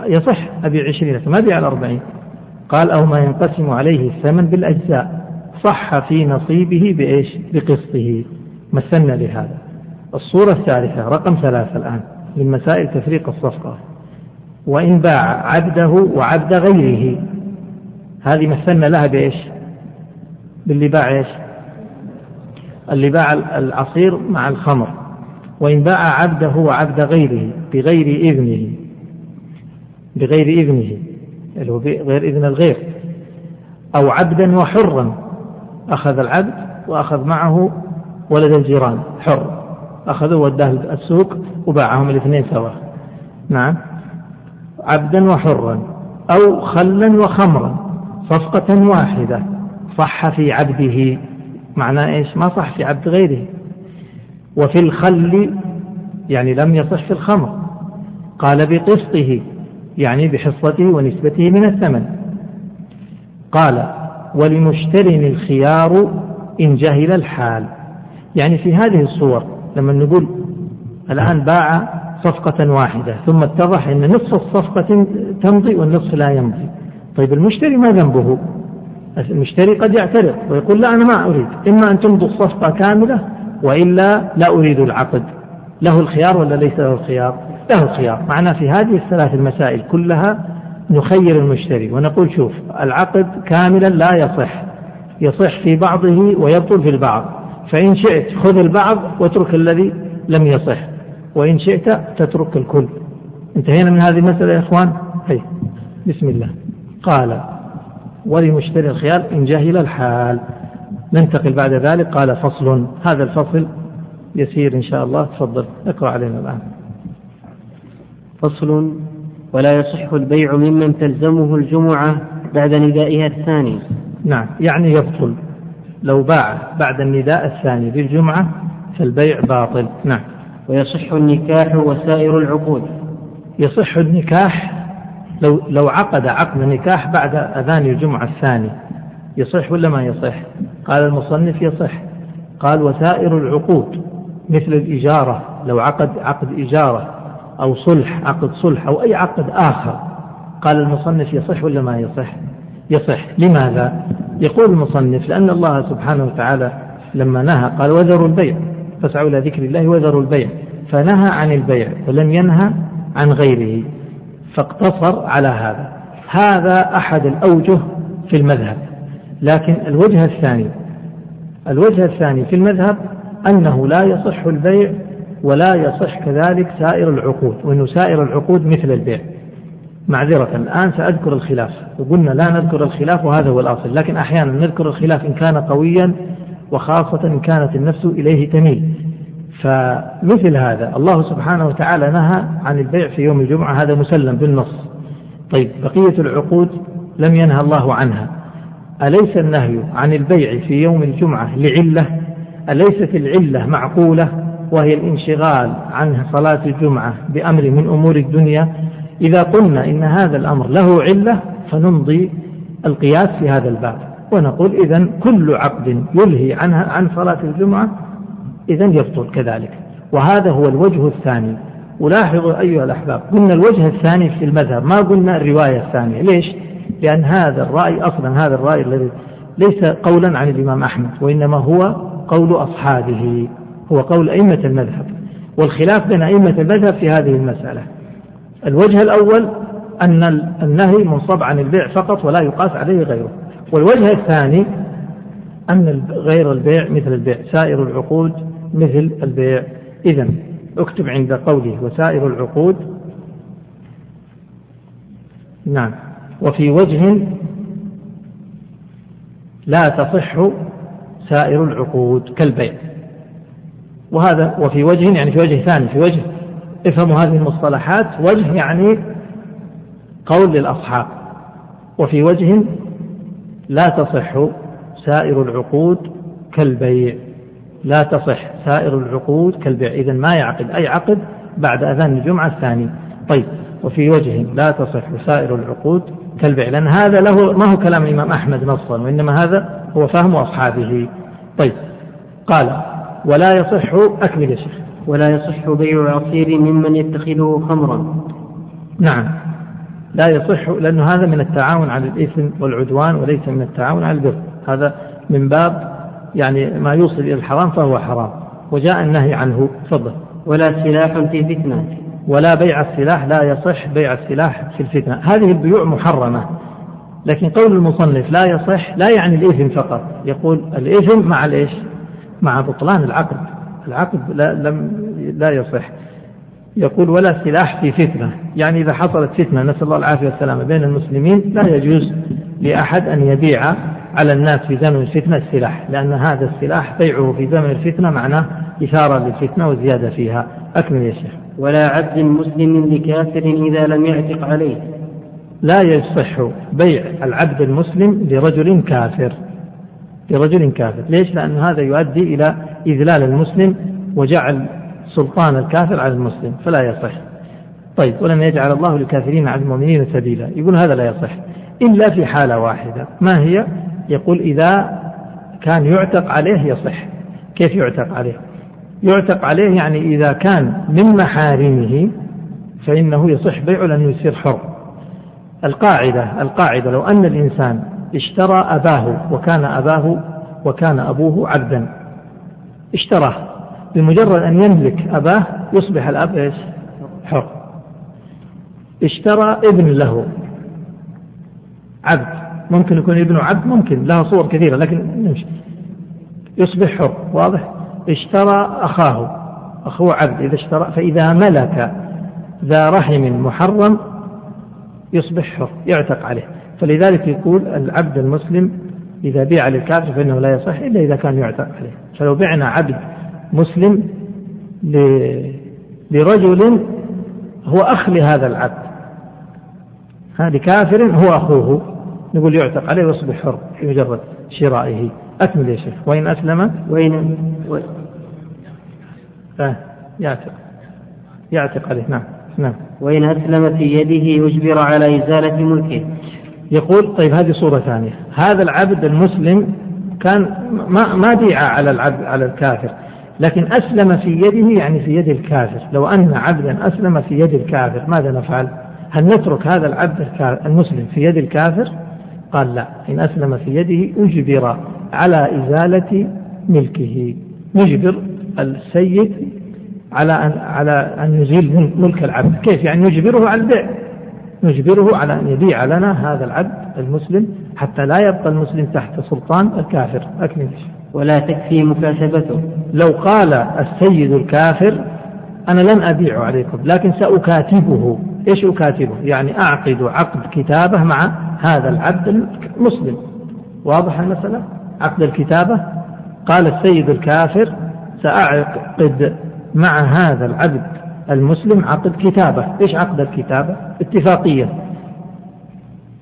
يصح أبيع 20 ما أبيع الأربعين قال أو ما ينقسم عليه الثمن بالأجزاء. صح في نصيبه بإيش؟ بقسطه. مثلنا لهذا. الصورة الثالثة رقم ثلاثة الآن من مسائل تفريق الصفقة. وإن باع عبده وعبد غيره. هذه مثلنا لها بإيش؟ باللي باع إيش؟ اللي باع العصير مع الخمر. وإن باع عبده وعبد غيره بغير إذنه. بغير إذنه اللي هو غير إذن الغير. أو عبدا وحرا أخذ العبد وأخذ معه ولد الجيران حر. أخذه وداه السوق وباعهم الاثنين سوا. نعم. عبدا وحرا أو خلا وخمرا صفقة واحدة صح في عبده. معناه إيش؟ ما صح في عبد غيره. وفي الخل يعني لم يصح في الخمر. قال بقسطه يعني بحصته ونسبته من الثمن. قال ولمشتر الخيار إن جهل الحال. يعني في هذه الصور لما نقول الآن باع صفقة واحدة ثم اتضح أن نصف الصفقة تمضي والنصف لا يمضي. طيب المشتري ما ذنبه؟ المشتري قد يعترض ويقول لا أنا ما أريد. إما أن تمضوا الصفقة كاملة وإلا لا أريد العقد. له الخيار ولا ليس له الخيار؟ له الخيار. معنا في هذه الثلاث المسائل كلها نخير المشتري ونقول شوف العقد كاملا لا يصح. يصح في بعضه ويبطل في البعض. فإن شئت خذ البعض واترك الذي لم يصح. وإن شئت تترك الكل. انتهينا من هذه المسألة يا إخوان؟ هي بسم الله. قال ولمشتري الخيار إن جهل الحال. ننتقل بعد ذلك. قال فصل. هذا الفصل يسير إن شاء الله. تفضل اقرأ علينا الآن. فصل ولا يصح البيع ممن تلزمه الجمعة بعد ندائها الثاني. نعم يعني يبطل. لو باع بعد النداء الثاني بالجمعة فالبيع باطل. نعم. ويصح النكاح وسائر العقود يصح النكاح لو لو عقد عقد نكاح بعد أذان الجمعة الثاني يصح ولا ما يصح؟ قال المصنف يصح قال وسائر العقود مثل الإجارة لو عقد عقد إجارة أو صلح عقد صلح أو أي عقد آخر قال المصنف يصح ولا ما يصح؟ يصح لماذا؟ يقول المصنف لأن الله سبحانه وتعالى لما نهى قال وذروا البيع فاسعوا إلى ذكر الله وذروا البيع. فنهى عن البيع ولم ينهى عن غيره. فاقتصر على هذا. هذا أحد الأوجه في المذهب. لكن الوجه الثاني الوجه الثاني في المذهب أنه لا يصح البيع ولا يصح كذلك سائر العقود وأنه سائر العقود مثل البيع. معذرة الآن سأذكر الخلاف. وقلنا لا نذكر الخلاف وهذا هو الأصل. لكن أحيانا نذكر الخلاف إن كان قويا وخاصة إن كانت النفس إليه تميل. فمثل هذا الله سبحانه وتعالى نهى عن البيع في يوم الجمعة هذا مسلم بالنص. طيب بقية العقود لم ينهى الله عنها. أليس النهي عن البيع في يوم الجمعة لعلة؟ أليست العلة معقولة وهي الانشغال عن صلاة الجمعة بأمر من أمور الدنيا؟ إذا قلنا إن هذا الأمر له علة فنمضي القياس في هذا الباب. ونقول إذا كل عقد يلهي عنها عن صلاة الجمعة إذا يبطل كذلك. وهذا هو الوجه الثاني. ولاحظوا أيها الأحباب قلنا الوجه الثاني في المذهب ما قلنا الرواية الثانية. ليش؟ لأن هذا الرأي أصلا هذا الرأي الذي ليس قولا عن الإمام أحمد وإنما هو قول أصحابه هو قول أئمة المذهب. والخلاف بين أئمة المذهب في هذه المسألة. الوجه الأول أن النهي منصب عن البيع فقط ولا يقاس عليه غيره. والوجه الثاني أن غير البيع مثل البيع سائر العقود مثل البيع. إذا اكتب عند قوله وسائر العقود. نعم. وفي وجه لا تصح سائر العقود كالبيع. وهذا وفي وجه يعني في وجه ثاني في وجه افهموا هذه المصطلحات. وجه يعني قول للأصحاب. وفي وجه لا تصح سائر العقود كالبيع. لا تصح سائر العقود كالبيع. إذا ما يعقد أي عقد بعد أذان الجمعة الثاني. طيب وفي وجه لا تصح سائر العقود كالبيع. لأن هذا له ما هو كلام الإمام أحمد نصا وإنما هذا هو فهم أصحابه. طيب قال ولا يصح أكمل يا شيخ. ولا يصح بيع العصير ممن يتخذه خمرا. نعم. لا يصح لأنه هذا من التعاون على الإثم والعدوان وليس من التعاون على البر. هذا من باب يعني ما يوصل إلى الحرام فهو حرام. وجاء النهي عنه تفضل. ولا سلاح في فتنة ولا بيع السلاح لا يصح بيع السلاح في الفتنة. هذه البيوع محرمة لكن قول المصنف لا يصح لا يعني الإثم فقط. يقول الإثم مع الإيش؟ مع بطلان العقد. العقد لا, لم لا يصح. يقول ولا سلاح في فتنة. يعني إذا حصلت فتنة نسأل الله العافية والسلامة بين المسلمين لا يجوز لأحد أن يبيع على الناس في زمن الفتنة السلاح لأن هذا السلاح بيعه في زمن الفتنة معناه إثارة للفتنة وزيادة فيها. أكمل يا شيخ. ولا عبد مسلم لكافر إذا لم يعتق عليه. لا يصح بيع العبد المسلم لرجل كافر. لرجل كافر. ليش؟ لأن هذا يؤدي إلى إذلال المسلم وجعل سلطان الكافر على المسلم فلا يصح. طيب ولن يجعل الله للكافرين على المؤمنين سبيلا. يقول هذا لا يصح. إلا في حالة واحدة. ما هي؟ يقول إذا كان يعتق عليه يصح. كيف يعتق عليه؟ يعتق عليه يعني إذا كان من محارمه فإنه يصح بيعه لأنه يصير حر. القاعدة القاعدة لو أن الإنسان اشترى أباه وكان أباه وكان أبوه عبدا اشتراه. بمجرد أن يملك أباه يصبح الأب إيش؟ حر. اشترى ابن له عبد. ممكن يكون ابنه عبد ممكن لها صور كثيرة لكن نمشي. يصبح حر واضح؟ اشترى أخاه أخوه عبد إذا اشترى فإذا ملك ذا رحم محرم يصبح حر يعتق عليه. فلذلك يقول العبد المسلم إذا بيع للكافر فإنه لا يصح إلا إذا كان يعتق عليه. فلو بعنا عبد مسلم لرجل هو أخ لهذا العبد. هذا كافر هو أخوه. نقول يعتق عليه ويصبح حر في مجرد شرائه. أكمل يا شيخ. وإن أسلم؟ وإن و... آه يعتق. يعتق عليه. نعم. نعم. وإن أسلم في يده أجبر على إزالة ملكه. يقول طيب هذه صورة ثانية. هذا العبد المسلم كان ما ما على العبد على الكافر. لكن أسلم في يده يعني في يد الكافر. لو أن عبدا أسلم في يد الكافر ماذا نفعل؟ هل نترك هذا العبد المسلم في يد الكافر؟ قال لا إن أسلم في يده أجبر على إزالة ملكه. نجبر السيد على أن على أن يزيل ملك العبد. كيف؟ يعني نجبره على البيع. نجبره على أن يبيع لنا هذا العبد المسلم حتى لا يبقى المسلم تحت سلطان الكافر. أكمل. ولا تكفي مكاتبته لو قال السيد الكافر أنا لن أبيع عليكم لكن سأكاتبه. إيش أكاتبه؟ يعني أعقد عقد كتابة مع هذا العبد المسلم. واضح المسألة؟ عقد الكتابة؟ قال السيد الكافر سأعقد مع هذا العبد المسلم عقد كتابة. إيش عقد الكتابة؟ اتفاقية.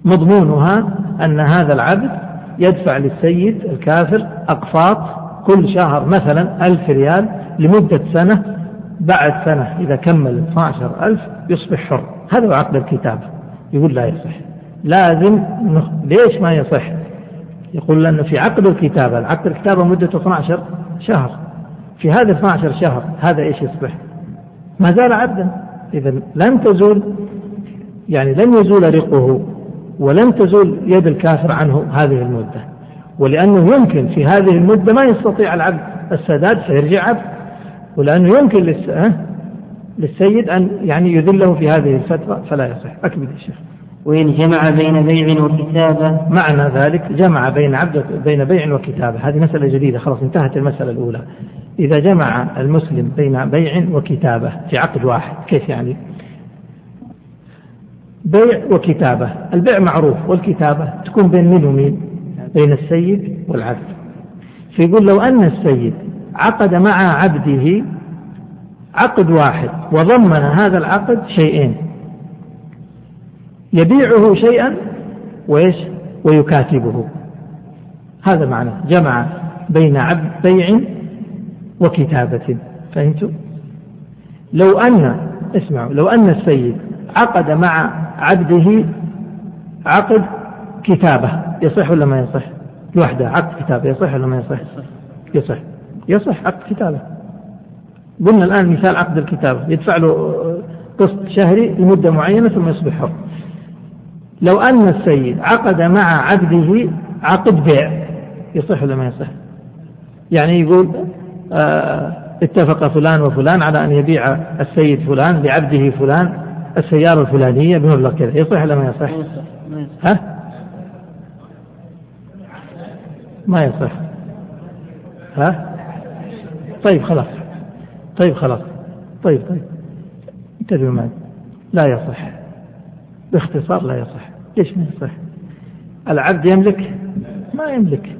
مضمونها أن هذا العبد يدفع للسيد الكافر أقساط كل شهر مثلا ألف ريال لمدة سنة بعد سنة إذا كمل 12 ألف يصبح حر. هذا هو عقد الكتابة يقول لا يصح. لازم ليش ما يصح؟ يقول لأنه في عقد الكتابة العقد الكتابة مدته 12 شهر. في هذا 12 شهر هذا إيش يصبح؟ ما زال عبدا. إذا لن تزول يعني لن يزول رقه. ولن تزول يد الكافر عنه هذه المدة. ولأنه يمكن في هذه المدة ما يستطيع العبد السداد فيرجع عبد. ولأنه يمكن للسيد أن يعني يذله في هذه الفترة فلا يصح. أكمل الشيخ وإن جمع بين بيع وكتابة. معنى ذلك جمع بين عبد بين بيع وكتابة. هذه مسألة جديدة خلاص انتهت المسألة الأولى. إذا جمع المسلم بين بيع وكتابة في عقد واحد كيف يعني؟ بيع وكتابة. البيع معروف والكتابة تكون بين مين ومين؟ بين السيد والعبد. فيقول لو أن السيد عقد مع عبده عقد واحد وضمن هذا العقد شيئين. يبيعه شيئا وإيش؟ ويكاتبه. هذا معنى. جمع بين عبد بيع وكتابة. فهمتوا؟ لو أن اسمعوا لو أن السيد عقد مع عبده عقد كتابة. يصح ولا ما يصح؟ لوحده عقد كتابة. يصح ولا ما يصح؟ يصح. يصح. عقد كتابة. قلنا الآن مثال عقد الكتابة. يدفع له قسط شهري لمدة معينة ثم يصبح حر لو أن السيد عقد مع عبده عقد بيع يصح ولا ما يصح؟ يعني يقول آه اتفق فلان وفلان على أن يبيع السيد فلان لعبده فلان السيارة الفلانية بمبلغ كذا يصح ولا ما يصح؟ ها؟ ما يصح. ها؟ طيب خلاص. طيب خلاص. طيب طيب. انتبهوا معي. لا يصح. باختصار لا يصح. ليش ما يصح؟ العبد يملك؟ ما يملك.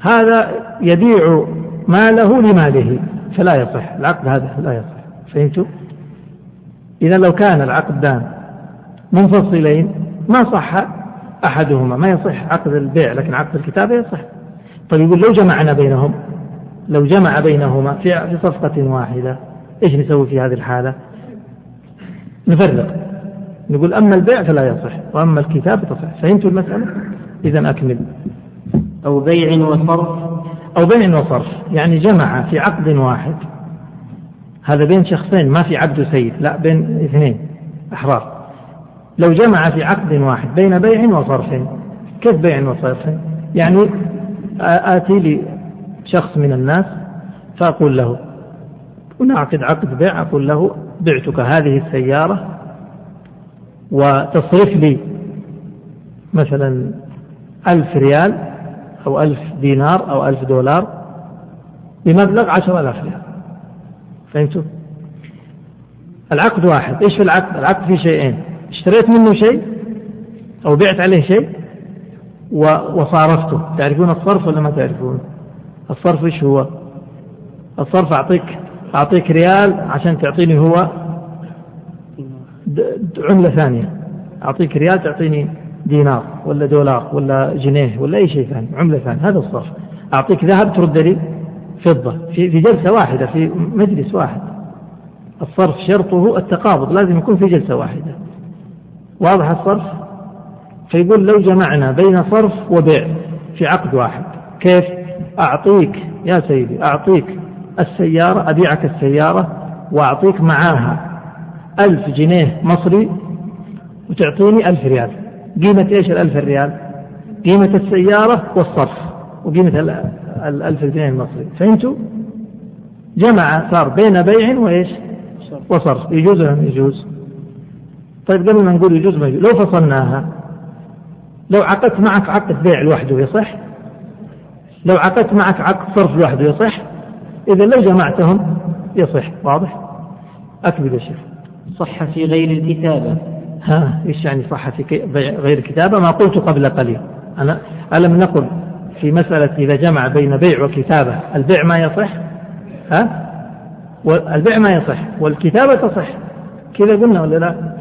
هذا يبيع ماله لماله فلا يصح. العقد هذا لا يصح. فهمتوا؟ إذا لو كان العقدان منفصلين ما صح أحدهما ما يصح عقد البيع لكن عقد الكتابة يصح. طيب يقول لو جمعنا بينهم لو جمع بينهما في صفقة واحدة إيش نسوي في هذه الحالة؟ نفرق. نقول أما البيع فلا يصح وأما الكتابة تصح. فهمتوا المسألة؟ إذا أكمل. أو بيع وصرف. أو بيع وصرف يعني جمع في عقد واحد هذا بين شخصين ما في عبد وسيد لا بين اثنين أحرار. لو جمع في عقد واحد بين بيع وصرف كيف بيع وصرف؟ يعني آتي لي شخص من الناس فأقول له ونعقد عقد بيع أقول له بعتك هذه السيارة وتصرف لي مثلا ألف ريال أو ألف دينار أو ألف دولار بمبلغ عشر ألاف ريال. فهمتوا؟ العقد واحد إيش في العقد؟ العقد فيه شيئين اشتريت منه شيء أو بعت عليه شيء وصارفته تعرفون الصرف ولا ما تعرفون؟ الصرف إيش هو؟ الصرف اعطيك أعطيك ريال عشان تعطيني هو عملة ثانية أعطيك ريال تعطيني دينار ولا دولار ولا جنيه ولا أي شيء ثاني عملة ثانية هذا الصرف أعطيك ذهب ترد لي فضة في جلسة واحدة في مجلس واحد. الصرف شرطه التقابض لازم يكون في جلسة واحدة. واضح الصرف؟ فيقول لو جمعنا بين صرف وبيع في عقد واحد. كيف؟ أعطيك يا سيدي أعطيك السيارة أبيعك السيارة وأعطيك معاها ألف جنيه مصري وتعطيني ألف ريال. قيمة إيش الألف ريال قيمة السيارة والصرف. وقيمة الألف جنيه المصري فهمتوا؟ جمع صار بين بيع وإيش؟ وصرف يجوز ولا ما يجوز؟ طيب قبل ما نقول يجوز ما يجوز لو فصلناها لو عقدت معك عقد بيع لوحده يصح؟ لو عقدت معك عقد صرف لوحده يصح؟ إذا لو جمعتهم يصح واضح؟ أكمل يا شيخ صح في غير الكتابة ها إيش يعني صح في غير الكتابة ما قلت قبل قليل أنا ألم نقل في مسألة إذا جمع بين بيع وكتابة البيع ما يصح؟ ها؟ والبيع ما يصح والكتابة تصح. كذا قلنا ولا لا؟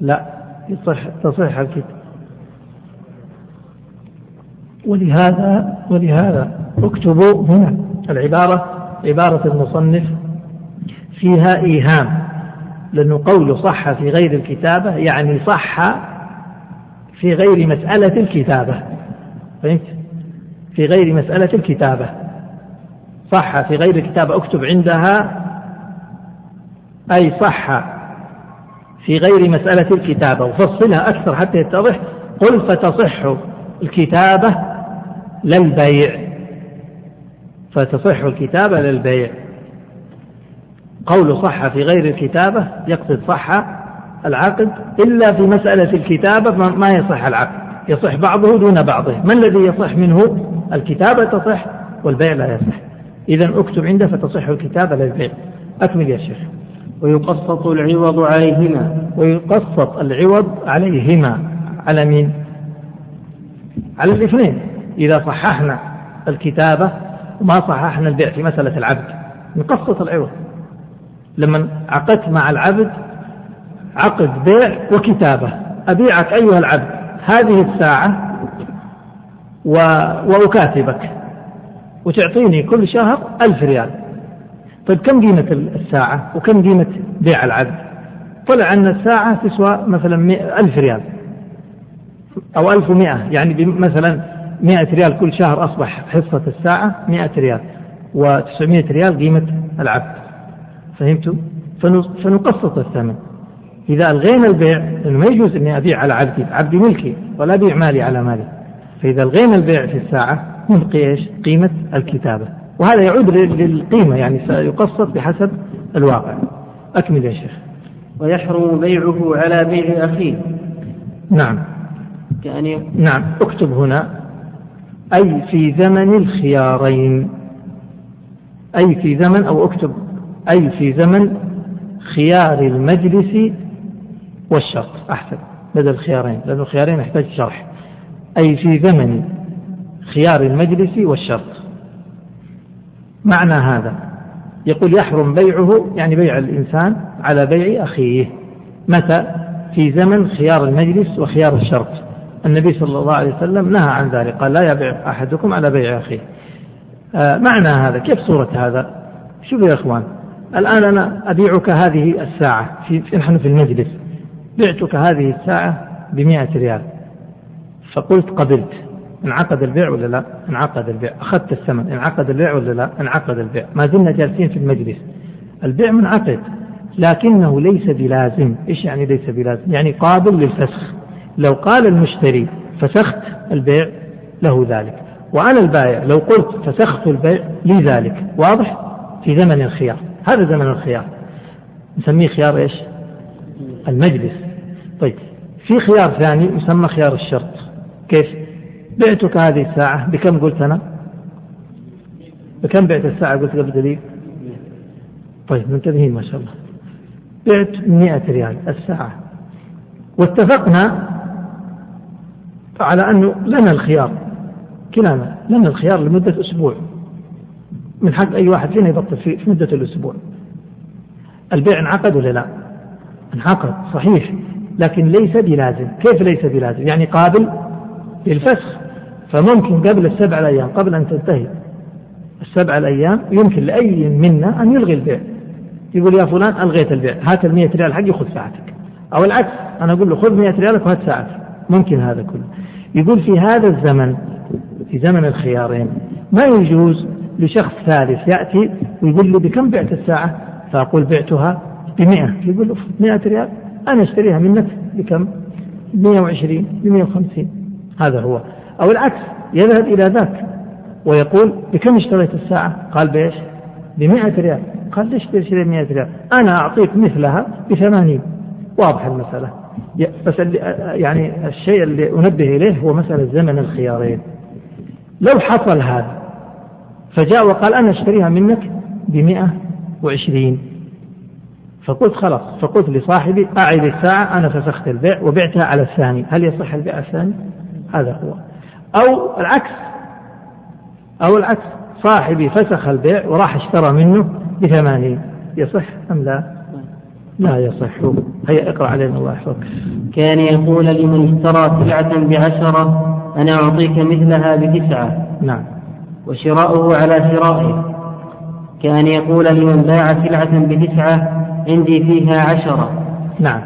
لا يصح تصح الكتاب. ولهذا ولهذا اكتبوا هنا العبارة عبارة المصنف فيها إيهام لأنه قول صح في غير الكتابة يعني صح في غير مسألة الكتابة. فهمت؟ في غير مسألة الكتابة. صح في غير الكتابة. اكتب عندها أي صح. في غير مسألة الكتابة. وفصلها أكثر حتى يتضح. قل فتصح الكتابة للبيع. فتصح الكتابة للبيع. قول صح في غير الكتابة يقصد صح العقد. إلا في مسألة الكتابة ما يصح العقد. يصح بعضه دون بعضه. ما الذي يصح منه؟ الكتابة تصح والبيع لا يصح. إذا اكتب عنده فتصح الكتابة للبيع أكمل يا شيخ. ويقسط العوض عليهما. ويقسط العوض عليهما. على مين؟ على الاثنين. إذا صححنا الكتابة وما صححنا البيع في مسألة العبد نقسط العوض. لما عقدت مع العبد عقد بيع وكتابة. أبيعك أيها العبد. هذه الساعة و... وأكاتبك وتعطيني كل شهر ألف ريال. طيب كم قيمة الساعة وكم قيمة بيع العبد طلع أن الساعة تسوى مثلا ألف ريال أو ألف ومئة يعني مثلا مئة ريال كل شهر أصبح حصة الساعة مئة ريال وتسعمائة ريال قيمة العبد. فهمتوا؟ فنقسط الثمن. إذا ألغينا البيع لأنه ما يجوز إني أبيع على عبدي عبدي ملكي ولا أبيع مالي على مالي. فإذا ألغينا البيع في الساعة نبقي إيش؟ قيمة الكتابة. وهذا يعود للقيمة يعني سيقسط بحسب الواقع. أكمل يا شيخ. ويحرم بيعه على بيع أخيه. نعم. يعني نعم. اكتب هنا. أي في زمن الخيارين. أي في زمن أو اكتب. أي في زمن خيار المجلس والشرط أحسن بدل الخيارين لأن الخيارين يحتاج شرح. أي في زمن خيار المجلس والشرط. معنى هذا يقول يحرم بيعه يعني بيع الإنسان على بيع أخيه. متى؟ في زمن خيار المجلس وخيار الشرط. النبي صلى الله عليه وسلم نهى عن ذلك قال لا يبيع أحدكم على بيع أخيه. آه معنى هذا كيف صورة هذا؟ شوفوا يا إخوان الآن أنا أبيعك هذه الساعة في نحن في المجلس. بعتك هذه الساعة بمئة ريال فقلت قبلت انعقد البيع ولا لا؟ انعقد البيع، أخذت الثمن، انعقد البيع ولا لا؟ انعقد البيع، ما زلنا جالسين في المجلس. البيع منعقد لكنه ليس بلازم، إيش يعني ليس بلازم؟ يعني قابل للفسخ. لو قال المشتري فسخت البيع له ذلك، وأنا البائع لو قلت فسخت البيع لي ذلك، واضح؟ في زمن الخيار، هذا زمن الخيار. نسميه خيار إيش؟ المجلس. طيب في خيار ثاني يسمى خيار الشرط. كيف؟ بعتك هذه الساعة بكم قلت أنا؟ بكم بعت الساعة؟ قلت قبل دليل طيب منتبهين ما شاء الله. بعت مئة ريال الساعة. واتفقنا على أنه لنا الخيار. كلانا لنا الخيار لمدة أسبوع. من حق أي واحد فينا يبطل في مدة الأسبوع. البيع انعقد ولا لا؟ انعقد صحيح. لكن ليس بلازم. كيف ليس بلازم؟ يعني قابل للفسخ. فممكن قبل السبع الأيام قبل أن تنتهي السبع الأيام يمكن لأي منا أن يلغي البيع. يقول يا فلان ألغيت البيع. هات المية ريال حقي خذ ساعتك. أو العكس أنا أقول له خذ مية ريالك وهات ساعتك. ممكن هذا كله. يقول في هذا الزمن في زمن الخيارين ما يجوز لشخص ثالث يأتي ويقول لي بكم بعت الساعة؟ فأقول بعتها بمئة. يقول له مئة ريال. أنا أشتريها منك بكم؟ 120 ب 150 هذا هو. أو العكس يذهب إلى ذاك ويقول بكم اشتريت الساعة؟ قال بإيش؟ بمئة ريال. قال ليش تشتري 100 ريال؟ أنا أعطيك مثلها بثمانين. واضح المسألة. بس يعني الشيء اللي أنبه إليه هو مسألة زمن الخيارين. لو حصل هذا فجاء وقال أنا أشتريها منك بمئة وعشرين. فقلت خلاص فقلت لصاحبي أعد الساعة أنا فسخت البيع وبعتها على الثاني. هل يصح البيع الثاني؟ هذا هو. أو العكس أو العكس. صاحبي فسخ البيع وراح اشترى منه بثمانين. يصح أم لا؟ لا يصح. هيا اقرأ علينا الله يحفظك. كان يقول لمن اشترى سلعة بعشرة أنا أعطيك مثلها بتسعة. نعم. وشراؤه على شرائه. كأن يقول لمن باع سلعة بتسعة عندي فيها عشرة. نعم.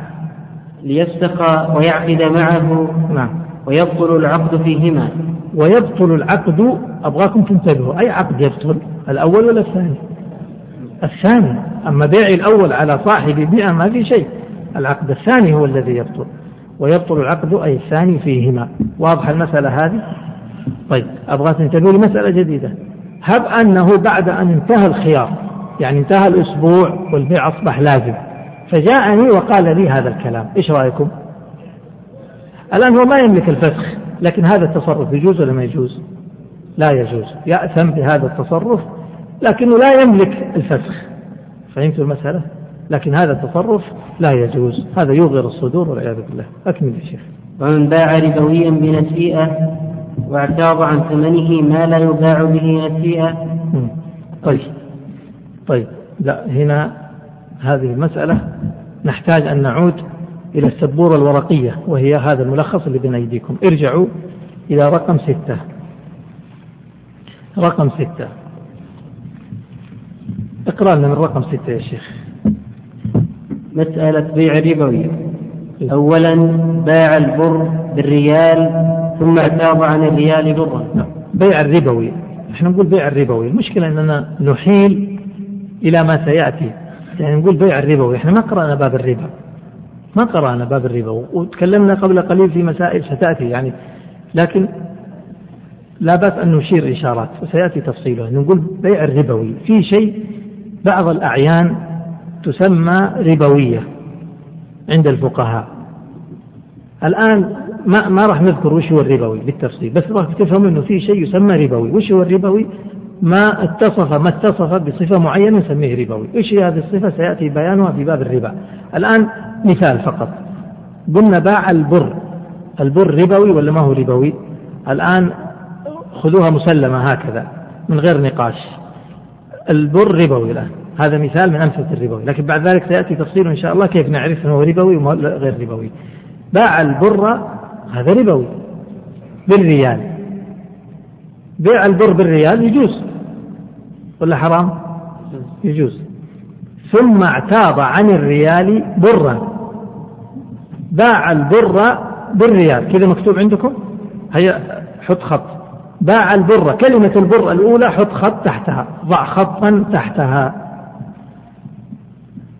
ليفسخ ويعقد معه نعم. ويبطل العقد فيهما. ويبطل العقد أبغاكم تنتبهوا أي عقد يبطل؟ الأول ولا الثاني؟ الثاني. أما بيع الأول على صاحب بيع ما في شيء. العقد الثاني هو الذي يبطل. ويبطل العقد أي الثاني فيهما. واضح المسألة هذه؟ طيب أبغى تنتبهوا لمسألة جديدة. هب أنه بعد أن انتهى الخيار يعني انتهى الأسبوع والبيع أصبح لازم. فجاءني وقال لي هذا الكلام. إيش رأيكم؟ الآن هو ما يملك الفسخ لكن هذا التصرف يجوز ولا ما يجوز؟ لا يجوز. يأثم بهذا التصرف لكنه لا يملك الفسخ. فهمت المسألة؟ لكن هذا التصرف لا يجوز. هذا يوغر الصدور والعياذ بالله. أكمل يا شيخ. ومن باع ربويا بنسيئة واعتاض عن ثمنه ما لا يباع به نسيئة. طيب. طيب لا هنا هذه المسألة نحتاج أن نعود إلى السبورة الورقية وهي هذا الملخص اللي بين أيديكم. ارجعوا إلى رقم ستة. رقم ستة. اقرأ لنا من رقم ستة يا شيخ. مسألة بيع ربوي أولا باع البر بالريال ثم اعتاض عن الريال برا. نعم. بيع الربوي. إحنا نقول بيع الربوي. المشكلة أننا نحيل إلى ما سيأتي. يعني نقول بيع الربوي إحنا ما قرأنا باب الربا. ما قرأنا باب الربا. وتكلمنا قبل قليل في مسائل ستأتي يعني. لكن لا بأس أن نشير إشارات وسيأتي تفصيلها. نقول بيع الربوي. في شيء بعض الأعيان تسمى ربوية عند الفقهاء. الآن ما ما راح نذكر وش هو الربوي بالتفصيل بس راح تفهم إنه في شيء يسمى ربوي. وش هو الربوي؟ ما اتصف ما اتصف بصفة معينة نسميه ربوي إيش هي هذه الصفة؟ سيأتي بيانها في باب الربا. الآن مثال فقط. قلنا باع البر. البر ربوي ولا ما هو ربوي؟ الآن خذوها مسلمة هكذا من غير نقاش. البر ربوي الآن. هذا مثال من أمثلة الربوي. لكن بعد ذلك سيأتي تفصيل إن شاء الله كيف نعرف أنه ربوي وغير ربوي. باع البر هذا ربوي. بالريال. بيع البر بالريال يجوز. ولا حرام؟ يجوز. ثم اعتاض عن الريال برا. باع البر بالريال. كذا مكتوب عندكم؟ هيا حط خط. باع البر. كلمة البر الأولى حط خط تحتها. ضع خطا تحتها.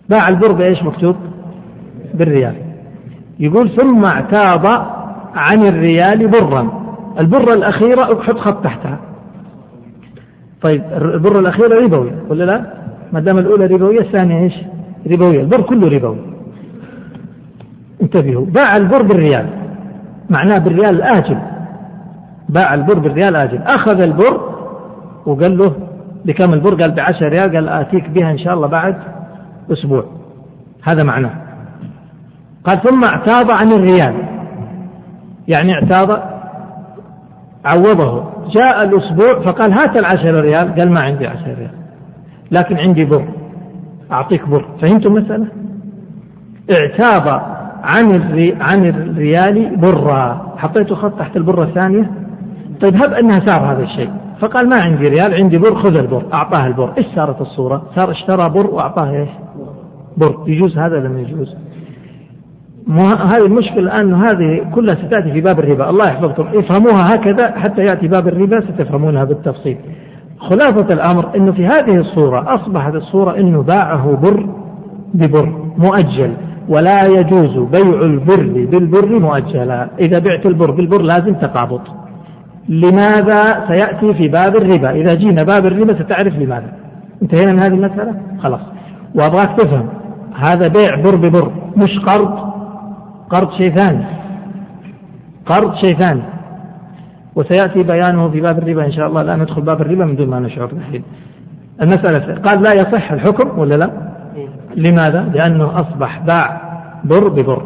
باع البر بإيش مكتوب؟ بالريال. يقول ثم اعتاض عن الريال برا. البرة الأخيرة حط خط تحتها. طيب البر الأخيرة ربوي. ولا لا؟ ما دام الأولى ربوية الثانية إيش؟ ربوية. البر كله ربوي. انتبهوا. باع البر بالريال. معناه بالريال الآجل. باع البر بالريال آجل أخذ البر وقال له بكم البر؟ قال بعشر ريال. قال آتيك بها إن شاء الله بعد أسبوع. هذا معناه. قال ثم اعتاض عن الريال. يعني اعتاض عوضه. جاء الأسبوع فقال هات العشر ريال. قال ما عندي عشر ريال. لكن عندي بر. أعطيك بر. فهمتم المسألة اعتاض عن عن الريال برا. حطيته خط تحت البرة الثانية؟ طيب هب أنها صار هذا الشيء. فقال ما عندي ريال عندي بر خذ البر. أعطاه البر. إيش صارت الصورة؟ صار اشترى بر وأعطاه إيش؟ بر. يجوز هذا لم يجوز؟ هذه المشكلة الآن هذه كلها ستأتي في باب الربا. الله يحفظكم. افهموها هكذا حتى يأتي باب الربا ستفهمونها بالتفصيل. خلاصة الأمر أنه في هذه الصورة أصبحت الصورة أنه باعه بر ببر مؤجل ولا يجوز بيع البر بالبر مؤجلا. إذا بعت البر بالبر لازم تقابض. لماذا سيأتي في باب الربا؟ إذا جينا باب الربا ستعرف لماذا. انتهينا من هذه المسألة؟ خلاص. وأبغاك تفهم. هذا بيع بر ببر مش قرض. قرض شيء ثاني قرض شيء ثاني وسيأتي بيانه في باب الربا إن شاء الله. لا ندخل باب الربا من دون ما نشعر الحين المسألة قال لا يصح الحكم ولا لا؟ لماذا؟ لأنه أصبح باع بر ببر.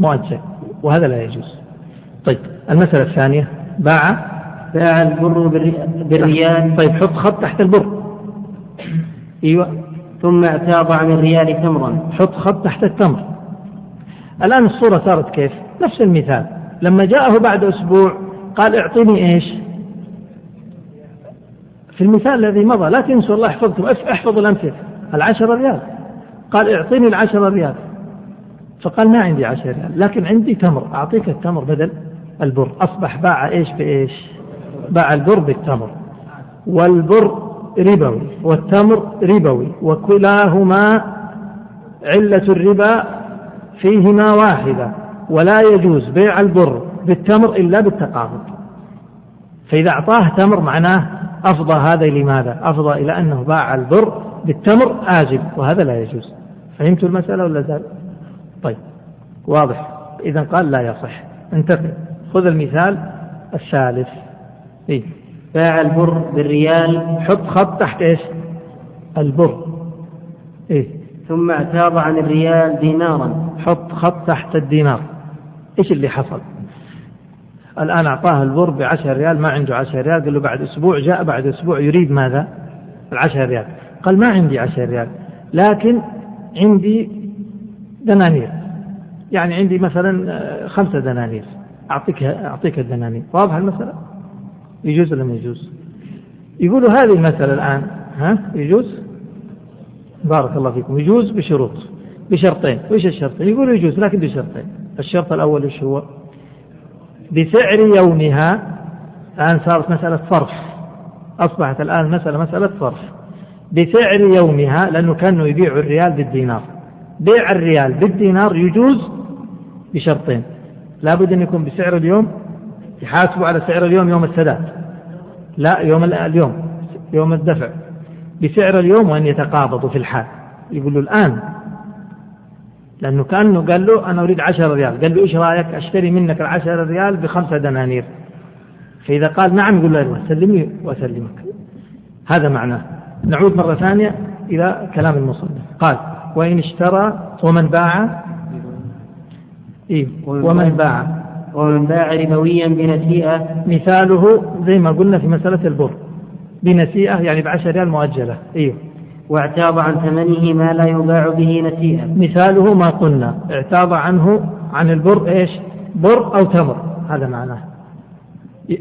مؤجل وهذا لا يجوز. طيب المسألة الثانية. باع باع البر بالريال. طيب حط خط تحت البر. أيوه. ثم اعتاض عن الريال تمرا. حط خط تحت التمر. الآن الصورة صارت كيف؟ نفس المثال. لما جاءه بعد أسبوع قال اعطيني إيش؟ في المثال الذي مضى لا تنسوا الله يحفظكم أحفظوا الأمثلة العشرة ريال. قال اعطيني العشرة ريال. فقال ما عندي عشرة ريال لكن عندي تمر. أعطيك التمر بدل البر. أصبح باع إيش بإيش؟ باع البر بالتمر. والبر ربوي والتمر ربوي وكلاهما علة الربا فيهما واحدة ولا يجوز بيع البر بالتمر إلا بالتقابض. فإذا أعطاه تمر معناه أفضى هذا لماذا؟ أفضى إلى أنه باع البر بالتمر آجل وهذا لا يجوز. فهمت المسألة ولا زال؟ طيب واضح. إذا قال لا يصح. انتقل. خذ المثال الثالث. إيه؟ باع البر بالريال. حط خط تحت إيش؟ البر. إيه؟ ثم اعتاض عن الريال دينارا. حط خط تحت الدينار. إيش اللي حصل؟ الآن أعطاه البر بعشر ريال ما عنده عشر ريال قال له بعد أسبوع جاء بعد أسبوع يريد ماذا؟ العشر ريال. قال ما عندي عشر ريال لكن عندي دنانير. يعني عندي مثلا آه، خمسة دنانير. أعطيك أعطيك الدنانير. واضح المسألة؟ يجوز ولا ما يجوز؟ يقولوا هذه المسألة الآن ها؟ يجوز؟ بارك الله فيكم. يجوز بشروط. بشرطين. وش الشرطين؟ يقولوا يجوز لكن بشرطين. الشرط الأول وش هو؟ بسعر يومها الآن صارت مسألة صرف. أصبحت الآن مسألة مسألة صرف. بسعر يومها لأنه كانوا يبيعوا الريال بالدينار. بيع الريال بالدينار يجوز بشرطين. لابد أن يكون بسعر اليوم يحاسبوا على سعر اليوم يوم السداد. لا يوم اليوم يوم الدفع. بسعر اليوم وأن يتقابضوا في الحال. يقول له الآن لأنه كأنه قال له أنا أريد عشر ريال. قال له إيش رأيك أشتري منك العشر ريال بخمسة دنانير؟ فإذا قال نعم يقول له سلمني وأسلمك. هذا معناه. نعود مرة ثانية إلى كلام المصنف. قال وإن اشترى ومن باع؟ إيه ومن باع؟ ومن باع ربويا بنسيئة. مثاله زي ما قلنا في مسألة البر. بنسيئة يعني بعشر ريال مؤجلة. إيه. واعتاض عن ثمنه ما لا يباع به نسيئة مثاله ما قلنا اعتاض عنه عن البر إيش؟ بر أو تمر هذا معناه.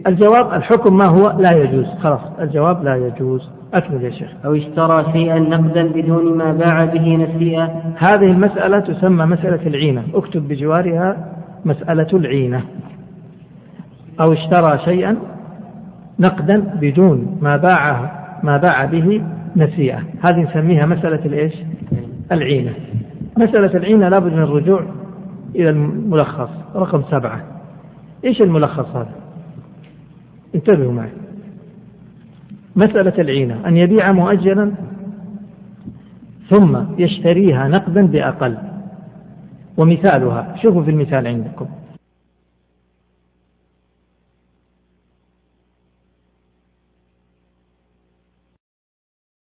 الجواب الحكم ما هو؟ لا يجوز. خلاص الجواب لا يجوز. أكمل يا شيخ. أو اشترى شيئا نقدا بدون ما باع به نسيئة هذه المسألة تسمى مسألة العينة. اكتب بجوارها مسألة العينة. أو اشترى شيئا نقدا بدون ما باعه ما باع به نسيئة. هذه نسميها مسألة الإيش؟ العينة. مسألة العينة لابد من الرجوع إلى الملخص. رقم سبعة. إيش الملخص هذا؟ انتبهوا معي. مسألة العينة. أن يبيع مؤجلا ثم يشتريها نقدا بأقل. ومثالها. شوفوا في المثال عندكم.